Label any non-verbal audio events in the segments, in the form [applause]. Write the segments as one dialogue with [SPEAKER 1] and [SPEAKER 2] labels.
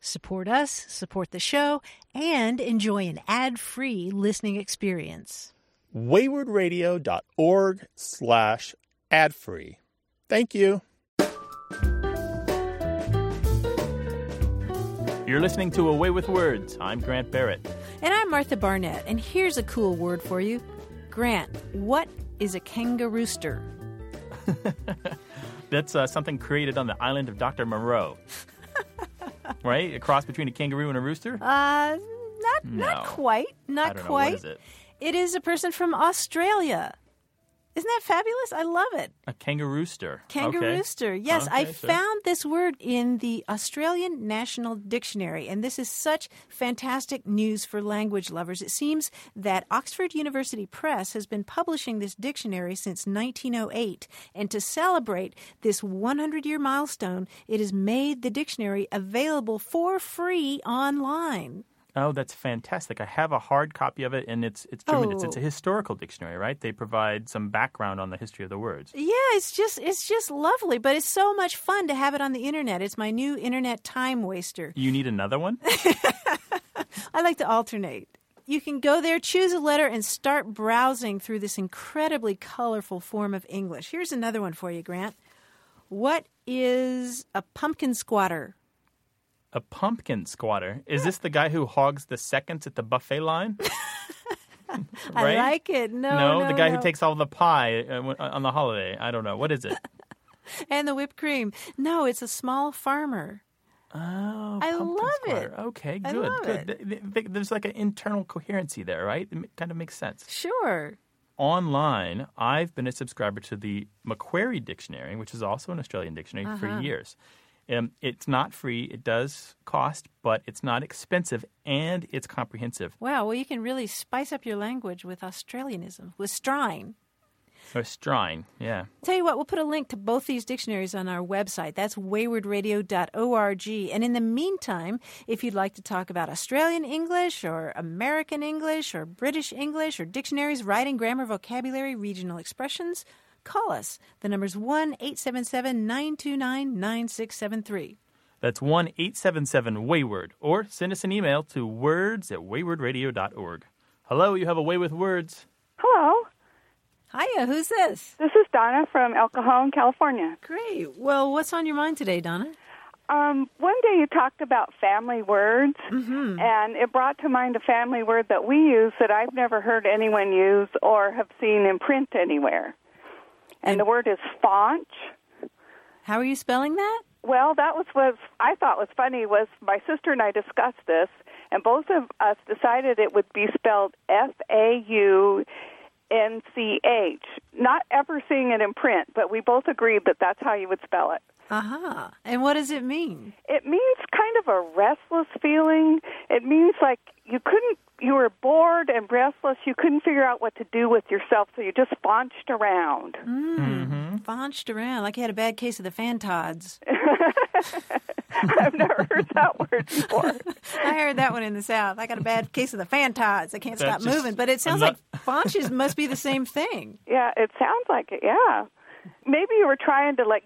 [SPEAKER 1] Support us, support the show, and enjoy an ad-free listening experience.
[SPEAKER 2] waywardradio.org slash ad-free. Thank you.
[SPEAKER 3] You're listening to Away with Words. I'm Grant Barrett.
[SPEAKER 1] And I'm Martha Barnett, and here's a cool word for you. Grant, what is a kangarooster? [laughs]
[SPEAKER 3] That's uh, something created on the island of Dr. Moreau. [laughs] right? A cross between a kangaroo and a rooster?
[SPEAKER 1] Uh, not
[SPEAKER 3] No.
[SPEAKER 1] not quite, not
[SPEAKER 3] I don't know.
[SPEAKER 1] quite.
[SPEAKER 3] What is it?
[SPEAKER 1] It is a person from Australia. Isn't that fabulous? I love it.
[SPEAKER 3] A kangarooster.
[SPEAKER 1] Kangarooster. Yes, I
[SPEAKER 3] Okay,
[SPEAKER 1] found this word in the Australian National Dictionary, and this is such fantastic news for language lovers. It seems that Oxford University Press has been publishing this dictionary since 1908, and to celebrate this 100 year milestone, it has made the dictionary available for free online.
[SPEAKER 3] Oh, that's fantastic. I have a hard copy of it, and it's it's German. It's,
[SPEAKER 1] Oh.
[SPEAKER 3] it's a historical dictionary, right? They provide some background on the history of the words.
[SPEAKER 1] Yeah, it's just it's just lovely, but it's so much fun to have it on the internet. It's my new internet time waster.
[SPEAKER 3] You need another one? [laughs]
[SPEAKER 1] I like to alternate. You can go there, choose a letter, and start browsing through this incredibly colorful form of English. Here's another one for you, Grant. What is a pumpkin squatter?
[SPEAKER 3] A pumpkin squatter. Is this the guy who hogs the seconds at the buffet line? [laughs] [laughs]
[SPEAKER 1] I
[SPEAKER 3] Right?
[SPEAKER 1] like it. No,
[SPEAKER 3] no,
[SPEAKER 1] no,
[SPEAKER 3] the guy
[SPEAKER 1] no.
[SPEAKER 3] who takes all the pie uh, on the holiday. I don't know. What is it? [laughs]
[SPEAKER 1] and the whipped cream. No, it's a small farmer.
[SPEAKER 3] Oh,
[SPEAKER 1] I love
[SPEAKER 3] squatter.
[SPEAKER 1] it.
[SPEAKER 3] Okay,
[SPEAKER 1] I
[SPEAKER 3] good, good.
[SPEAKER 1] it.
[SPEAKER 3] Th- th- th- There's like an internal coherency there, right? It kind of makes sense.
[SPEAKER 1] Sure.
[SPEAKER 3] Online, I've been a subscriber to the Macquarie Dictionary, which is also an Australian dictionary,
[SPEAKER 1] Uh-huh.
[SPEAKER 3] for years. Um, it's not free; it does cost, but it's not expensive and it's comprehensive.
[SPEAKER 1] Wow. Well, you can really spice up your language with Australianism, with strine.
[SPEAKER 3] Or strine, yeah.
[SPEAKER 1] Tell you what, we'll put a link to both these dictionaries on our website. That's waywardradio.org. And in the meantime, if you'd like to talk about Australian English or American English or British English or dictionaries, writing, grammar, vocabulary, regional expressions, call us. The number's 1 877 929 9673.
[SPEAKER 3] That's 1 877 Wayward, or send us an email to words at waywardradio.org. Hello, you have a way with words.
[SPEAKER 4] Hello,
[SPEAKER 1] Hiya, who's this?
[SPEAKER 4] this is Donna from El Cajon, California.
[SPEAKER 1] Great. Well, what's on your mind today, Donna?
[SPEAKER 4] Um, one day you talked about family words, and it brought to mind a family word that we use that I've never heard anyone use or have seen in print anywhere. And the word is faunch.
[SPEAKER 1] How are you spelling that?
[SPEAKER 4] Well, that was what I thought was funny was my sister and I discussed this, and both of us decided it would be spelled F A U N C H. Not ever seeing it in print, but we both agreed that that's how you would spell it.
[SPEAKER 1] Aha. And what does it mean?
[SPEAKER 4] It means kind of a restless feeling. It means like you couldn't, you were bored and restless. You couldn't figure out what to do with yourself, so you just faunched around. Mm. Mm-hmm.
[SPEAKER 1] Faunched around like you had a bad case of the fantods. [laughs] [laughs]
[SPEAKER 4] I've never heard that word before. [laughs]
[SPEAKER 1] I heard that one in the South. I got a bad case of the fantods. I can't
[SPEAKER 3] That's
[SPEAKER 1] stop
[SPEAKER 3] just
[SPEAKER 1] moving. But it sounds
[SPEAKER 3] ano-
[SPEAKER 1] like faunches must be the same thing. [laughs]
[SPEAKER 4] Yeah, it sounds like it. Yeah, maybe you were trying to like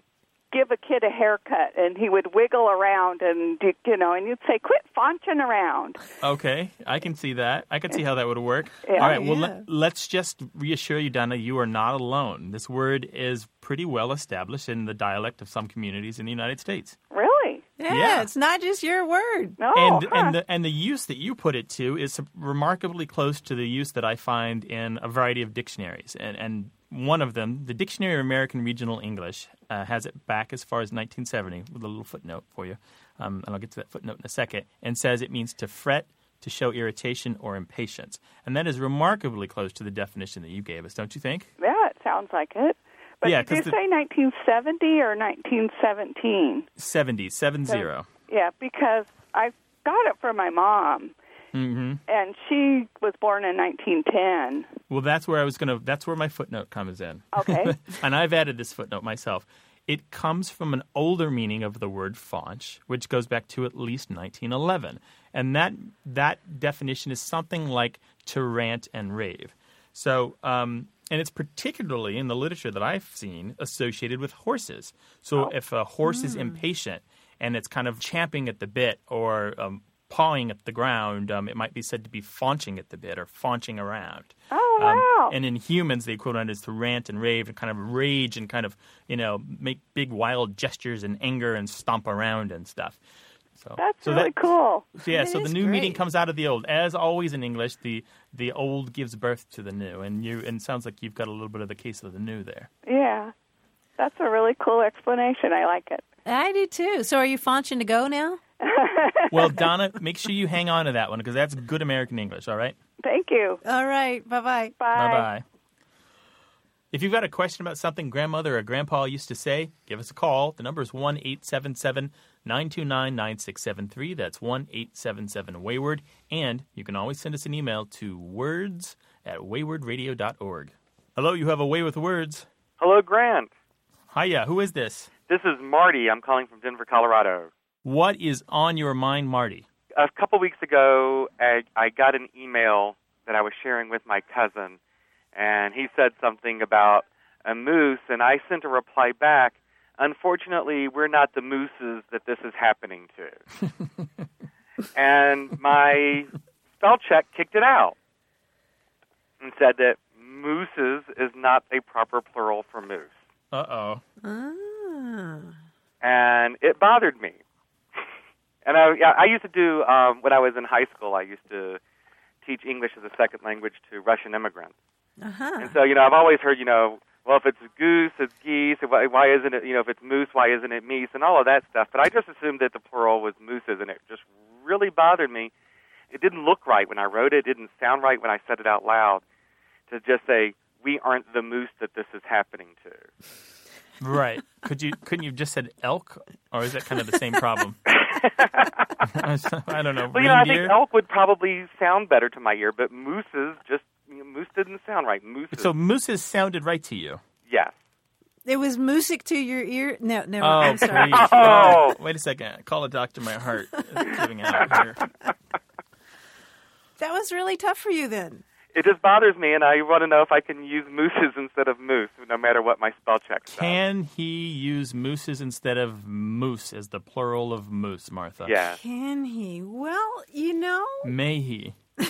[SPEAKER 4] give a kid a haircut, and he would wiggle around, and you you know, and you'd say, "Quit faunching around."
[SPEAKER 3] Okay, I can see that. I can see how that would work.
[SPEAKER 4] Yeah.
[SPEAKER 3] All right, well,
[SPEAKER 1] Yeah.
[SPEAKER 3] let, let's just reassure you, Donna, you are not alone. This word is pretty well established in the dialect of some communities in the United States.
[SPEAKER 4] Really?
[SPEAKER 1] Yeah, Yeah,
[SPEAKER 3] Yeah.
[SPEAKER 1] it's not just your word.
[SPEAKER 4] No,
[SPEAKER 3] and
[SPEAKER 4] huh.
[SPEAKER 3] and [laughs] the and the use that you put it to is remarkably close to the use that I find in a variety of dictionaries, and and one of them, the Dictionary of American Regional English, uh, has it back as far as 1970 with a little footnote for you, um, and I'll get to that footnote in a second, and says it means to fret. To show irritation or impatience. And that is remarkably close to the definition that you gave us, don't you think?
[SPEAKER 4] yeah, it sounds like it. But
[SPEAKER 3] Yeah,
[SPEAKER 4] did you
[SPEAKER 3] the-
[SPEAKER 4] say 1970 or 1917?
[SPEAKER 3] 70, seven zero.
[SPEAKER 4] Yeah, because I got it from my mom,
[SPEAKER 3] Mm-hmm.
[SPEAKER 4] and she was born in 1910.
[SPEAKER 3] Well, that's where I was going to, that's where my footnote comes in.
[SPEAKER 4] Okay. [laughs]
[SPEAKER 3] and I've added this footnote myself. It comes from an older meaning of the word faunch, which goes back to at least 1911. And that, that definition is something like to rant and rave. So, um, and it's particularly in the literature that I've seen associated with horses. So if a horse is impatient and it's kind of champing at the bit or um, pawing at the ground, um, it might be said to be faunching at the bit or faunching around.
[SPEAKER 4] Oh,
[SPEAKER 3] Um,
[SPEAKER 4] wow.
[SPEAKER 3] and in humans, the equivalent is to rant and rave and kind of rage and kind of, you know, make big wild gestures and anger and stomp around and stuff. So
[SPEAKER 4] That's
[SPEAKER 3] so
[SPEAKER 4] really
[SPEAKER 3] that,
[SPEAKER 4] cool.
[SPEAKER 3] so yeah,
[SPEAKER 1] That
[SPEAKER 3] so the
[SPEAKER 1] is
[SPEAKER 3] new meaning comes out of the old. As always in English, the the old gives birth to the new, and you and it sounds like you've got a little bit of the case of the new there.
[SPEAKER 4] Yeah, that's a really cool explanation. I like it.
[SPEAKER 1] I do too. So are you faunching to go now? [laughs]
[SPEAKER 3] Well, Donna, make sure you hang on to that one because that's good American English. All right.
[SPEAKER 4] Thank you.
[SPEAKER 1] All right. Bye bye.
[SPEAKER 4] Bye.
[SPEAKER 3] Bye bye. If you've got a question about something grandmother or grandpa used to say, give us a call. The number is 1 877 929 9673. That's 1 877 Wayward. And you can always send us an email to words at waywardradio.org. Hello, you have a way with words.
[SPEAKER 5] Hello, Grant.
[SPEAKER 3] Hiya, who is this?
[SPEAKER 5] This is Marty. I'm calling from Denver, Colorado.
[SPEAKER 3] What is on your mind, Marty?
[SPEAKER 5] A couple weeks ago, I, I got an email that I was sharing with my cousin, and he said something about a moose, and I sent a reply back. Unfortunately, we're not the mooses that this is happening to. [laughs] and my spell check kicked it out and said that mooses is not a proper plural for moose.
[SPEAKER 3] Uh oh.
[SPEAKER 1] Ah.
[SPEAKER 5] and it bothered me. [laughs] and I, yeah, I used to do um, when I was in high school. I used to teach English as a second language to Russian immigrants,
[SPEAKER 1] Uh-huh.
[SPEAKER 5] and so you know I've always heard you know well if it's goose it's geese why, why isn't it you know if it's moose why isn't it meese and all of that stuff. But I just assumed that the plural was mooses, and it just really bothered me. It didn't look right when I wrote it. It didn't sound right when I said it out loud. To just say we aren't the moose that this is happening to.
[SPEAKER 3] Right. Could you couldn't you have just said elk, or is that kind of the same problem? [laughs] [laughs] I don't know.
[SPEAKER 5] Well, you know, I think elk would probably sound better to my ear, but mooses just you know, moose didn't sound right. Mooses,
[SPEAKER 3] So mooses sounded right to you.
[SPEAKER 5] yes.
[SPEAKER 1] It was music to your ear. No, no,
[SPEAKER 3] Oh,
[SPEAKER 1] I'm sorry.
[SPEAKER 3] please. [laughs]
[SPEAKER 5] Oh.
[SPEAKER 3] Wait a second. Call a doctor. My heart is giving out here. [laughs]
[SPEAKER 1] That was really tough for you then.
[SPEAKER 5] It just bothers me, and I want to know if I can use mooses instead of moose, no matter what my spell check says.
[SPEAKER 3] Can he use mooses instead of moose as the plural of moose, Martha?
[SPEAKER 5] Yes.
[SPEAKER 1] Can he? Well, you know,
[SPEAKER 3] May he? [laughs]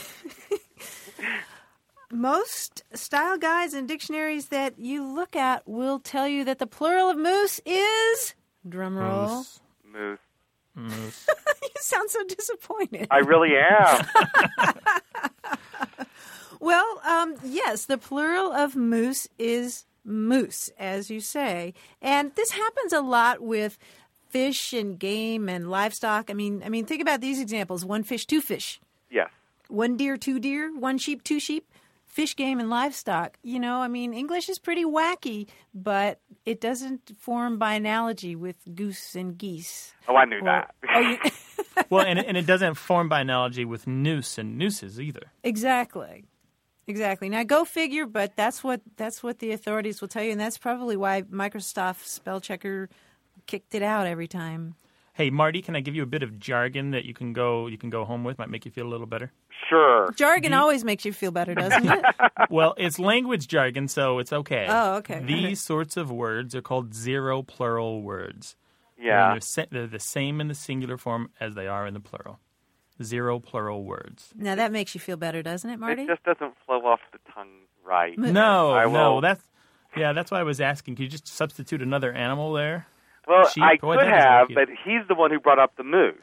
[SPEAKER 1] most style guides and dictionaries that you look at will tell you that the plural of moose is drumroll.
[SPEAKER 3] Moose.
[SPEAKER 5] Moose.
[SPEAKER 3] Moose. [laughs]
[SPEAKER 1] you sound so disappointed.
[SPEAKER 5] I really am. [laughs]
[SPEAKER 1] Well, um, yes, the plural of moose is moose, as you say. And this happens a lot with fish and game and livestock. I mean, I mean, think about these examples: one fish, two fish,
[SPEAKER 5] yes.
[SPEAKER 1] one deer, two deer, one sheep, two sheep. Fish, game, and livestock. You know, I mean, English is pretty wacky, but it doesn't form by analogy with goose and geese.
[SPEAKER 5] Oh, I knew
[SPEAKER 1] Or-
[SPEAKER 5] that.
[SPEAKER 1] oh, you, [laughs]
[SPEAKER 3] well, and, and it doesn't form by analogy with noose and nooses either.
[SPEAKER 1] Exactly. Exactly. Now go figure, but that's what that's what the authorities will tell you, and that's probably why Microsoft spell checker kicked it out every time.
[SPEAKER 3] Hey, Marty, can I give you a bit of jargon that you can go you can go home with? Might make you feel a little better.
[SPEAKER 5] Sure.
[SPEAKER 1] Jargon always makes you feel better, doesn't it? [laughs] [laughs]
[SPEAKER 3] Well, it's language jargon, so it's okay.
[SPEAKER 1] Oh, okay.
[SPEAKER 3] These sorts of words are called zero plural words.
[SPEAKER 5] Yeah.
[SPEAKER 3] They're, they're the same in the singular form as they are in the plural. Zero plural words.
[SPEAKER 1] now that makes you feel better, doesn't it, Marty?
[SPEAKER 5] It just doesn't flow off the tongue right.
[SPEAKER 3] No,
[SPEAKER 5] I
[SPEAKER 3] no,
[SPEAKER 5] will-
[SPEAKER 3] that's yeah. That's why I was asking. Could you just substitute another animal there?
[SPEAKER 5] Well,
[SPEAKER 3] Sheep?
[SPEAKER 5] I
[SPEAKER 3] Oh,
[SPEAKER 5] could have, but he's the one who brought up the moose.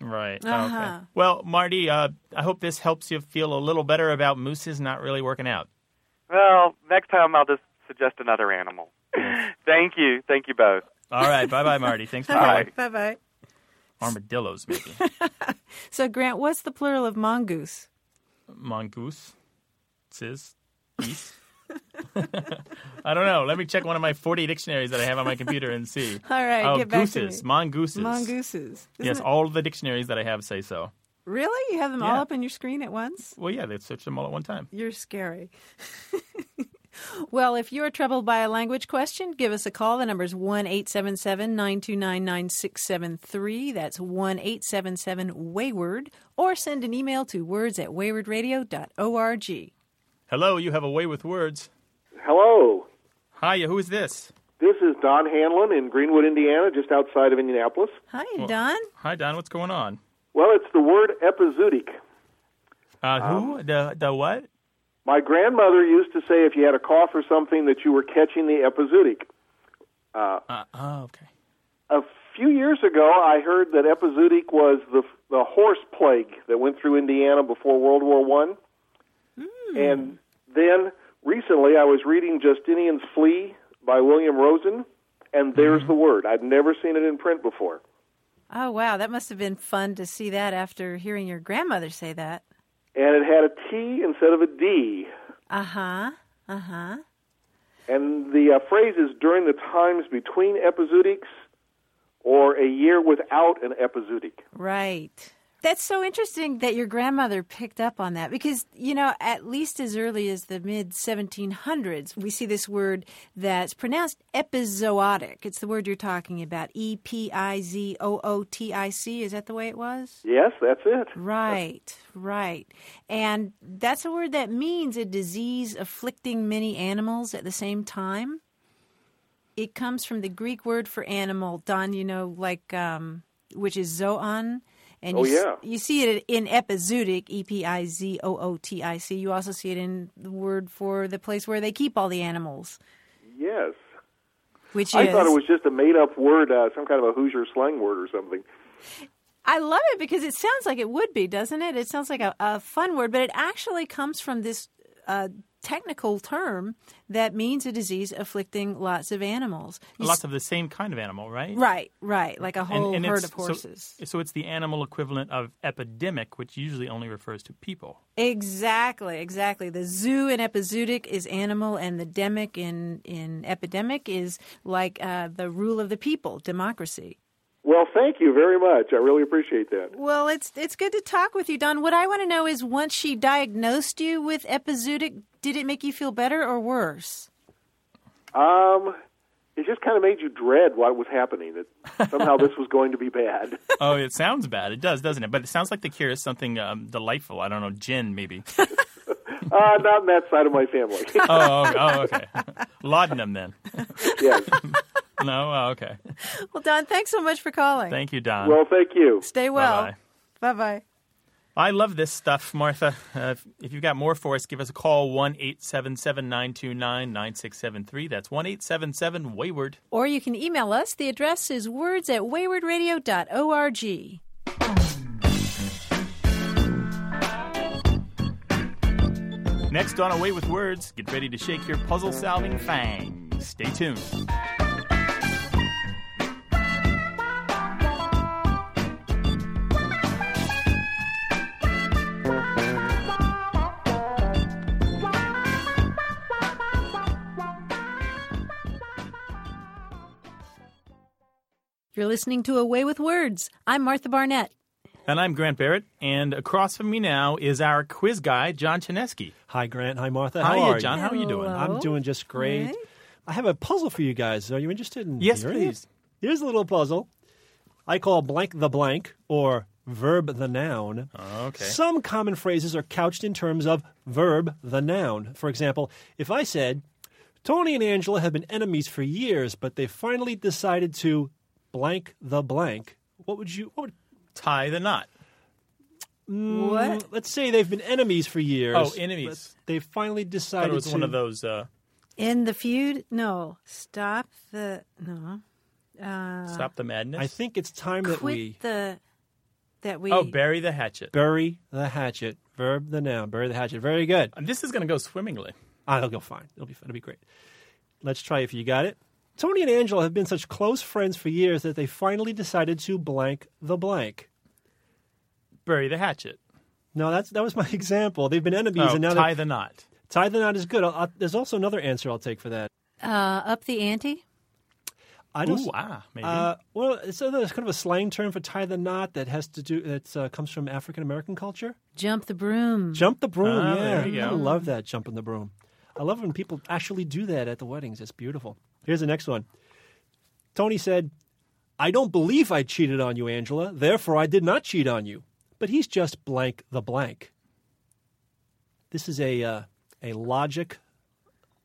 [SPEAKER 3] Right.
[SPEAKER 1] Uh-huh.
[SPEAKER 3] Okay. Well, Marty, uh, I hope this helps you feel a little better about mooses not really working out.
[SPEAKER 5] Well, next time I'll just suggest another animal. [laughs] Thank you. Thank you both.
[SPEAKER 3] All right. bye bye, [laughs] Marty. Thanks for
[SPEAKER 5] Bye.
[SPEAKER 3] calling.
[SPEAKER 1] Bye bye.
[SPEAKER 3] Armadillos, maybe. [laughs]
[SPEAKER 1] So, Grant, what's the plural of mongoose?
[SPEAKER 3] Mongoose. Sis. Geese. [laughs] I don't know. Let me check one of my 40 dictionaries that I have on my computer and see. [laughs]
[SPEAKER 1] All right,
[SPEAKER 3] oh,
[SPEAKER 1] get back to me.
[SPEAKER 3] Mongooses.
[SPEAKER 1] Mongooses. Isn't
[SPEAKER 3] Yes,
[SPEAKER 1] it-
[SPEAKER 3] all of the dictionaries that I have say so.
[SPEAKER 1] Really? You have them all up on your screen at once?
[SPEAKER 3] Well, yeah, they searched them all at one time.
[SPEAKER 1] You're scary. [laughs] well, if you're troubled by a language question, give us a call. The number is 1 877 929 9673. That's 1 877 Wayward. Or send an email to words at waywardradio.org.
[SPEAKER 3] Hello, you have a way with words.
[SPEAKER 6] Hello.
[SPEAKER 3] Hiya, who is this?
[SPEAKER 6] This is Don Hanlon in Greenwood, Indiana, just outside of Indianapolis.
[SPEAKER 1] Hi, Don.
[SPEAKER 3] Hi, Don. What's going on?
[SPEAKER 6] Well, it's the word epizootic.
[SPEAKER 3] Uh, who? The the what?
[SPEAKER 6] My grandmother used to say if you had a cough or something that you were catching the epizootic.
[SPEAKER 3] Uh, oh, okay.
[SPEAKER 6] A few years ago, I heard that epizootic was the the horse plague that went through Indiana before World War One. And then recently, I was reading Justinian's Flea by William Rosen, and there's the word. I'd never seen it in print before.
[SPEAKER 1] Oh, wow. That must have been fun to see that after hearing your grandmother say that.
[SPEAKER 6] And it had a T instead of a D.
[SPEAKER 1] Uh huh. Uh huh.
[SPEAKER 6] And the uh, phrase is during the times between epizootics or a year without an epizootic.
[SPEAKER 1] Right. That's so interesting that your grandmother picked up on that because, you know, at least as early as the mid 1700s, we see this word that's pronounced epizootic. It's the word you're talking about. E P I Z O O T I C. Is that the way it was?
[SPEAKER 6] Yes, that's it.
[SPEAKER 1] Right, right. And that's a word that means a disease afflicting many animals at the same time. It comes from the Greek word for animal, Don, you know, like, um, which is zoon. And
[SPEAKER 6] Oh,
[SPEAKER 1] you,
[SPEAKER 6] yeah.
[SPEAKER 1] you see it in epizootic, E P I Z O O T I C. You also see it in the word for the place where they keep all the animals,
[SPEAKER 6] Yes.
[SPEAKER 1] which
[SPEAKER 6] I
[SPEAKER 1] is.
[SPEAKER 6] thought it was just a made up word, uh, some kind of a Hoosier slang word or something.
[SPEAKER 1] I love it because it sounds like it would be, doesn't it? It sounds like a, a fun word, but it actually comes from this uh, technical term that means a disease afflicting lots of animals. You
[SPEAKER 3] Lots
[SPEAKER 1] s-
[SPEAKER 3] of the same kind of animal, right?
[SPEAKER 1] right, right, like a whole herd of horses.
[SPEAKER 3] So, so it's the animal equivalent of epidemic, which usually only refers to people.
[SPEAKER 1] Exactly, exactly. The zoo in epizootic is animal, and the demic in in epidemic is like uh, the rule of the people, democracy.
[SPEAKER 6] Well, thank you very much. I really appreciate that.
[SPEAKER 1] Well, it's it's good to talk with you, Don. What I want to know is, once she diagnosed you with epizootic, did it make you feel better or worse?
[SPEAKER 6] Um, it just kind of made you dread what was happening, that somehow this was going to be bad. [laughs]
[SPEAKER 3] Oh, it sounds bad. It does, doesn't it? But it sounds like the cure is something um, delightful. I don't know, gin maybe. [laughs]
[SPEAKER 6] Uh, not on that side of my family.
[SPEAKER 3] oh, oh, oh, okay. [laughs] Laudanum then.
[SPEAKER 6] yes. [laughs]
[SPEAKER 3] No, oh, okay.
[SPEAKER 1] Well, Don, thanks so much for calling.
[SPEAKER 3] Thank you, Don.
[SPEAKER 6] Well, thank you.
[SPEAKER 1] Stay well.
[SPEAKER 3] Bye-bye.
[SPEAKER 1] Bye bye.
[SPEAKER 3] I love this stuff, Martha. Uh, if, if you've got more for us, give us a call one eight seven seven nine two nine nine six seven three. That's one eight seven seven Wayward.
[SPEAKER 1] Or you can email us. The address is words at waywardradio.org.
[SPEAKER 3] Next on Away with Words, get ready to shake your puzzle solving fangs. Stay tuned.
[SPEAKER 1] You're listening to Away with Words. I'm Martha Barnett.
[SPEAKER 3] And I'm Grant Barrett, and across from me now is our quiz guy, John Chaneski.
[SPEAKER 7] Hi, Grant. Hi, Martha.
[SPEAKER 3] How
[SPEAKER 7] How,
[SPEAKER 3] are
[SPEAKER 7] are
[SPEAKER 3] you, John? How are you doing?
[SPEAKER 7] I'm doing just great.
[SPEAKER 1] Great.
[SPEAKER 7] I have a puzzle for you guys. Are you interested in
[SPEAKER 3] Yes,
[SPEAKER 7] hearing
[SPEAKER 3] please.
[SPEAKER 7] it? Here's a little puzzle. I call blank the blank or verb the noun.
[SPEAKER 3] Okay.
[SPEAKER 7] Some common phrases are couched in terms of verb the noun. For example, if I said, Tony and Angela have been enemies for years, but they finally decided to blank the blank, what would you, what would,
[SPEAKER 3] Tie the knot.
[SPEAKER 1] What?
[SPEAKER 7] let's say they've been enemies for years.
[SPEAKER 3] Oh, enemies.
[SPEAKER 7] They finally
[SPEAKER 3] I thought
[SPEAKER 7] decided
[SPEAKER 3] it was
[SPEAKER 7] to.
[SPEAKER 3] one of those. Uh,
[SPEAKER 1] In the feud? No. Stop the. No. Uh,
[SPEAKER 3] Stop the madness.
[SPEAKER 7] I think it's time that
[SPEAKER 1] quit
[SPEAKER 7] we
[SPEAKER 1] the that we.
[SPEAKER 3] Oh, bury the hatchet.
[SPEAKER 7] bury the hatchet. Verb the noun. Bury the hatchet. Very good.
[SPEAKER 3] This is going to go swimmingly.
[SPEAKER 7] Ah, it'll go fine. It'll be it'll be great. Let's try if you got it. Tony and Angela have been such close friends for years that they finally decided to blank the blank.
[SPEAKER 3] Bury the hatchet.
[SPEAKER 7] No, that's that was my [laughs] example. They've been enemies,
[SPEAKER 3] Oh,
[SPEAKER 7] and now
[SPEAKER 3] tie
[SPEAKER 7] they
[SPEAKER 3] the knot.
[SPEAKER 7] tie the knot is good. I'll, I'll- there's also another answer I'll take for that.
[SPEAKER 1] uh, up the ante.
[SPEAKER 7] I don't.
[SPEAKER 3] Ooh, ah, maybe.
[SPEAKER 7] Uh, well, so there's kind of a slang term for tie the knot that has to do that uh, comes from African American culture.
[SPEAKER 1] Jump the broom.
[SPEAKER 7] Jump the broom.
[SPEAKER 3] Ah,
[SPEAKER 7] yeah,
[SPEAKER 3] there you
[SPEAKER 7] I love that jumping the broom. I love when people actually do that at the weddings. It's beautiful. Here's the next one. Tony said, "I don't believe I cheated on you, Angela. Therefore, I did not cheat on you. But he's just blank the blank." This is a uh, a logic,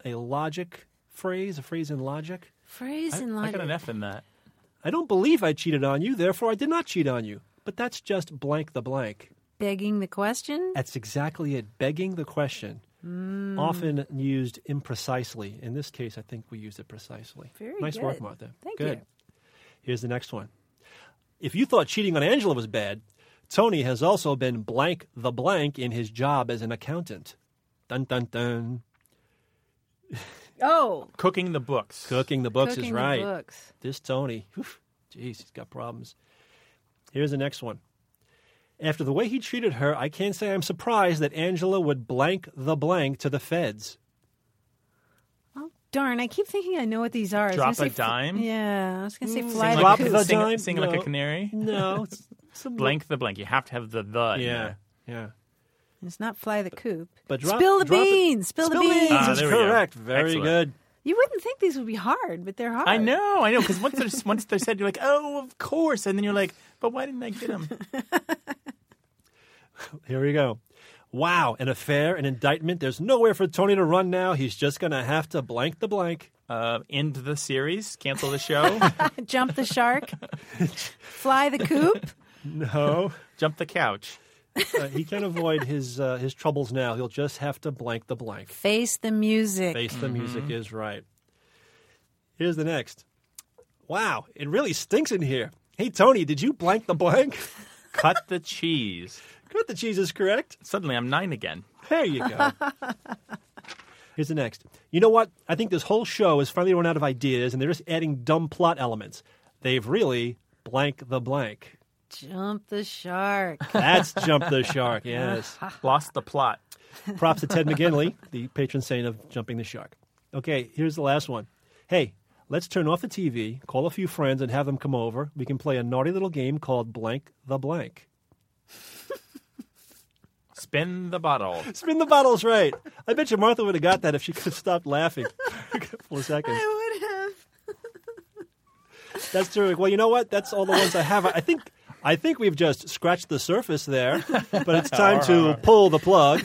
[SPEAKER 7] a logic phrase, a phrase in logic.
[SPEAKER 1] Phrase
[SPEAKER 3] I,
[SPEAKER 1] and
[SPEAKER 3] I
[SPEAKER 1] logic.
[SPEAKER 3] got an F in that.
[SPEAKER 7] I don't believe I cheated on you. Therefore, I did not cheat on you. But that's just blank the blank.
[SPEAKER 1] Begging the question.
[SPEAKER 7] That's exactly it. Begging the question. Mm. Often used imprecisely. In this case, I think we used it precisely.
[SPEAKER 1] Very
[SPEAKER 7] nice work. Martha.
[SPEAKER 1] Thank
[SPEAKER 7] good.
[SPEAKER 1] you.
[SPEAKER 7] Here's the next one. If you thought cheating on Angela was bad, Tony has also been blank the blank in his job as an accountant. Dun dun dun.
[SPEAKER 1] Oh, [laughs]
[SPEAKER 3] Cooking the books.
[SPEAKER 7] Cooking the books
[SPEAKER 1] cooking
[SPEAKER 7] is right.
[SPEAKER 1] The books.
[SPEAKER 7] This Tony, whew, jeez, he's got problems. Here's the next one. After the way he treated her, I can't say I'm surprised that Angela would blank the blank to the feds.
[SPEAKER 1] Oh darn! I keep thinking I know what these are. I was
[SPEAKER 3] Drop
[SPEAKER 1] gonna say
[SPEAKER 3] a
[SPEAKER 1] fl-
[SPEAKER 3] dime?
[SPEAKER 1] yeah, I was gonna say
[SPEAKER 7] Mm,
[SPEAKER 1] fly
[SPEAKER 3] Sing
[SPEAKER 1] the
[SPEAKER 7] Drop
[SPEAKER 3] like,
[SPEAKER 1] coop.
[SPEAKER 7] the
[SPEAKER 3] sing,
[SPEAKER 7] dime?
[SPEAKER 3] sing like
[SPEAKER 7] No.
[SPEAKER 3] a canary. [laughs]
[SPEAKER 7] No, it's some
[SPEAKER 3] Blank the blank. You have to have the the. in
[SPEAKER 7] Yeah,
[SPEAKER 3] there.
[SPEAKER 7] yeah.
[SPEAKER 1] It's not fly the coop.
[SPEAKER 7] But drop,
[SPEAKER 1] Spill the
[SPEAKER 7] drop it-
[SPEAKER 1] beans. Spill the
[SPEAKER 7] Spill
[SPEAKER 1] beans.
[SPEAKER 3] Ah,
[SPEAKER 7] is
[SPEAKER 3] there we go.
[SPEAKER 7] correct. Very
[SPEAKER 3] Excellent.
[SPEAKER 7] good.
[SPEAKER 1] You wouldn't think these would be hard, but they're hard.
[SPEAKER 3] I know, I know. Because once they're [laughs] once they're said, you're like, oh, of course, and then you're like, but why didn't I get them? [laughs] [laughs]
[SPEAKER 7] Here we go. Wow, an affair, an indictment. There's nowhere for Tony to run now. He's just going to have to blank the blank.
[SPEAKER 3] Uh, end the series. Cancel the show. [laughs]
[SPEAKER 1] Jump the shark. [laughs] fly the coop.
[SPEAKER 7] No.
[SPEAKER 3] jump the couch.
[SPEAKER 7] Uh, he can't avoid his uh, his troubles now. He'll just have to blank the blank.
[SPEAKER 1] Face the music.
[SPEAKER 7] Face the music is right. Here's the next. Wow, it really stinks in here. Hey Tony, did you blank the blank?
[SPEAKER 3] Cut the cheese.
[SPEAKER 7] Good, the cheese is correct.
[SPEAKER 3] Suddenly, I'm nine again.
[SPEAKER 7] There you go. [laughs] Here's the next. You know what? I think this whole show has finally run out of ideas, and they're just adding dumb plot elements. They've really blank the blank.
[SPEAKER 1] Jump the shark. [laughs]
[SPEAKER 7] That's jump the shark. [laughs] Yes.
[SPEAKER 3] Lost the plot.
[SPEAKER 7] Props to Ted McGinley, the patron saint of jumping the shark. Okay, here's the last one. Hey, let's turn off the TV, call a few friends, and have them come over. We can play a naughty little game called Blank the Blank.
[SPEAKER 3] Spin the bottle.
[SPEAKER 7] Spin the bottles right. I bet you Martha would have got that if she could have stopped laughing [laughs] for a couple of seconds.
[SPEAKER 1] I would have.
[SPEAKER 7] That's terrific. Well, you know what? That's all the ones I have. I think I think we've just scratched the surface there, but it's time to pull the plug.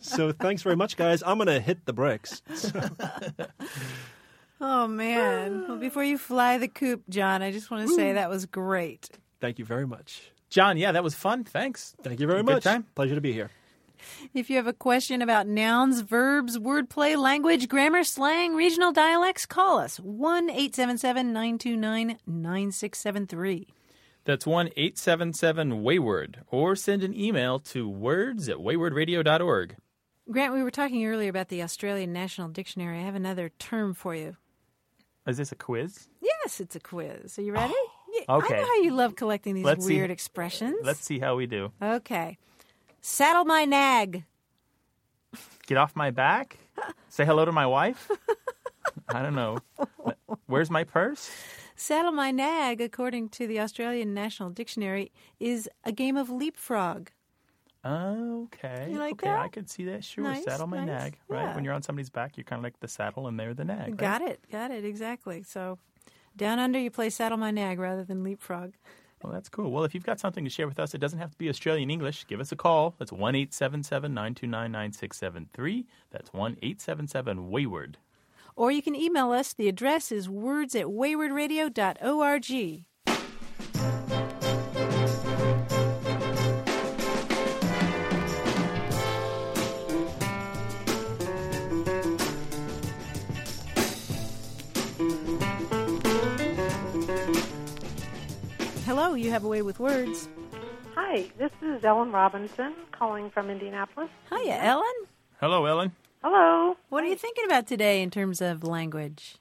[SPEAKER 7] so thanks very much, guys. I'm going to hit the bricks. [laughs]
[SPEAKER 1] Oh man! Well, before you fly the coop, John, I just want to say that was great.
[SPEAKER 7] Thank you very much.
[SPEAKER 3] John, yeah, that was fun. Thanks.
[SPEAKER 7] Thank you very
[SPEAKER 3] Good
[SPEAKER 7] much.
[SPEAKER 3] time.
[SPEAKER 7] Pleasure to be here.
[SPEAKER 1] If you have a question about nouns, verbs, wordplay, language, grammar, slang, regional dialects, call us 1 877 929 9673.
[SPEAKER 3] That's 1 877 Wayward, or send an email to words at waywardradio.org.
[SPEAKER 1] Grant, we were talking earlier about the Australian National Dictionary. I have another term for you.
[SPEAKER 3] Is this a quiz?
[SPEAKER 1] Yes, it's a quiz. Are you ready?
[SPEAKER 3] Okay.
[SPEAKER 1] I know how you love collecting these
[SPEAKER 3] Let's see.
[SPEAKER 1] weird expressions.
[SPEAKER 3] Let's see how we do.
[SPEAKER 1] Okay. Saddle my nag.
[SPEAKER 3] Get off my back? Say hello to my wife? [laughs] I don't know. Where's my purse?
[SPEAKER 1] Saddle my nag, according to the Australian National Dictionary, is a game of leapfrog.
[SPEAKER 3] Okay.
[SPEAKER 1] You like
[SPEAKER 3] okay,
[SPEAKER 1] that?
[SPEAKER 3] I could see that. Sure.
[SPEAKER 1] Nice,
[SPEAKER 3] saddle my
[SPEAKER 1] nice.
[SPEAKER 3] nag, right?
[SPEAKER 1] Yeah.
[SPEAKER 3] When you're on somebody's back, you're kind of like the saddle and they're the nag. right?
[SPEAKER 1] Got it. Got it. Exactly. So down under, you play saddle my nag rather than leapfrog.
[SPEAKER 3] Well, that's cool. Well, if you've got something to share with us, it doesn't have to be Australian English. Give us a call. That's 1 877 929 9673. That's 1 877 Wayward.
[SPEAKER 1] Or you can email us. The address is words at waywardradio.org. you have a way with words.
[SPEAKER 8] Hi, this is Ellen Robinson calling from Indianapolis.
[SPEAKER 1] Hiya, Ellen.
[SPEAKER 3] Hello, Ellen.
[SPEAKER 8] Hello.
[SPEAKER 1] What are you thinking about today in terms of language?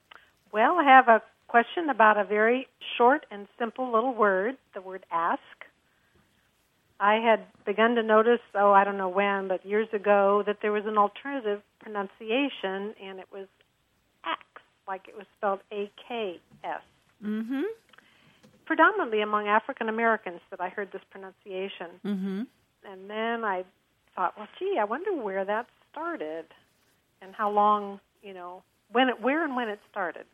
[SPEAKER 8] Well, I have a question about a very short and simple little word, the word ask. I had begun to notice, oh, I don't know when, but years ago, that there was an alternative pronunciation, and it was ax, like it was spelled A K S.
[SPEAKER 1] Mm-hmm.
[SPEAKER 8] Predominantly among African Americans that I heard this pronunciation.
[SPEAKER 1] Mm-hmm.
[SPEAKER 8] And then I thought, well, gee, I wonder where that started and how long, you know, when it, where and when it started.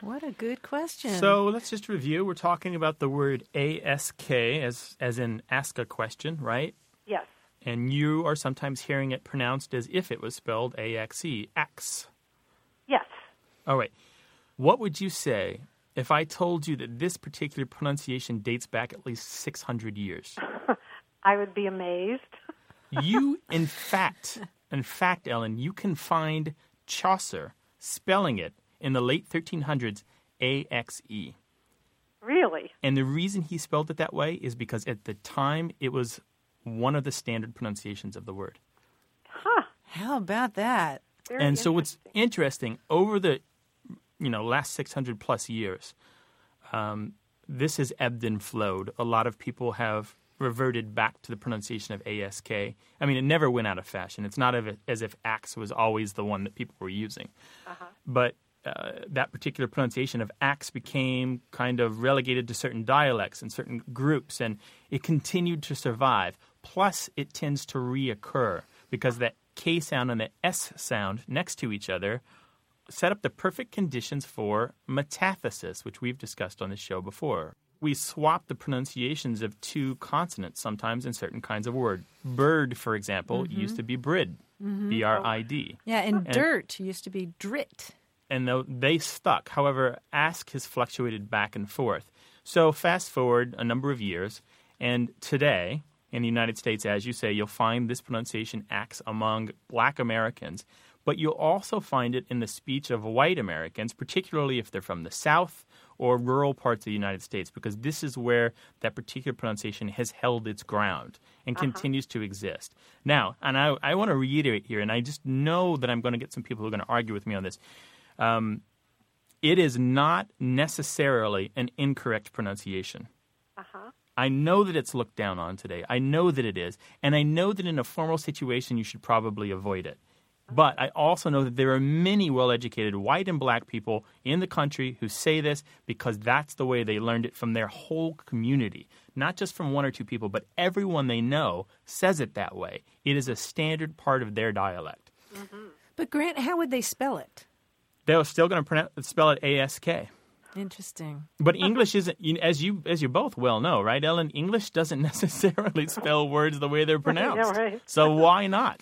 [SPEAKER 1] What a good question.
[SPEAKER 3] So let's just review. We're talking about the word ask as as in ask a question, right?
[SPEAKER 8] Yes.
[SPEAKER 3] And you are sometimes hearing it pronounced as if it was spelled axe, ax.
[SPEAKER 8] Yes.
[SPEAKER 3] All right. What would you say if I told you that this particular pronunciation dates back at least 600 years? [laughs]
[SPEAKER 8] I would be amazed. [laughs]
[SPEAKER 3] you, in fact, in fact, Ellen, you can find Chaucer spelling it in the late 1300s AXE.
[SPEAKER 8] Really?
[SPEAKER 3] And the reason he spelled it that way is because at the time it was one of the standard pronunciations of the word.
[SPEAKER 8] Huh.
[SPEAKER 1] How about that?
[SPEAKER 8] Very
[SPEAKER 3] and so what's
[SPEAKER 8] interesting.
[SPEAKER 3] interesting over the you know last 600 plus years, um, this has ebbed and flowed. A lot of people have reverted back to the pronunciation of ASK. I mean, it never went out of fashion. It's not as if axe was always the one that people were using.
[SPEAKER 8] Uh-huh.
[SPEAKER 3] But uh, that particular pronunciation of axe became kind of relegated to certain dialects and certain groups, and it continued to survive. Plus, it tends to reoccur because that K sound and the S sound next to each other set up the perfect conditions for metathesis, which we've discussed on this show before. We swap the pronunciations of two consonants sometimes in certain kinds of word. Bird, for example,
[SPEAKER 1] Mm-hmm.
[SPEAKER 3] used to be brid, B R I D.
[SPEAKER 1] Yeah, and,
[SPEAKER 3] And-
[SPEAKER 1] dirt used to be drit.
[SPEAKER 3] and they stuck. However, ask has fluctuated back and forth. So fast forward a number of years, and today in the United States, as you say, you'll find this pronunciation axe among Black Americans, but you'll also find it in the speech of white Americans, particularly if they're from the South or rural parts of the United States, because this is where that particular pronunciation has held its ground and continues to exist. Now, and I, I want to reiterate here, and I just know that I'm going to get some people who are going to argue with me on this um, it is not necessarily an incorrect pronunciation.
[SPEAKER 8] Uh-huh.
[SPEAKER 3] I know that it's looked down on today. I know that it is. And I know that in a formal situation, you should probably avoid it. But I also know that there are many well educated white and black people in the country who say this because that's the way they learned it from their whole community. Not just from one or two people, but everyone they know says it that way. It is a standard part of their dialect. Mm-hmm.
[SPEAKER 1] But Grant, how would they spell it?
[SPEAKER 3] They're still going to spell it ASK.
[SPEAKER 1] Interesting.
[SPEAKER 3] But English isn't, as you as you both well know, right, Ellen? English doesn't [laughs] necessarily spell words the way they're [laughs] pronounced.
[SPEAKER 8] yeah, right.
[SPEAKER 3] So why not?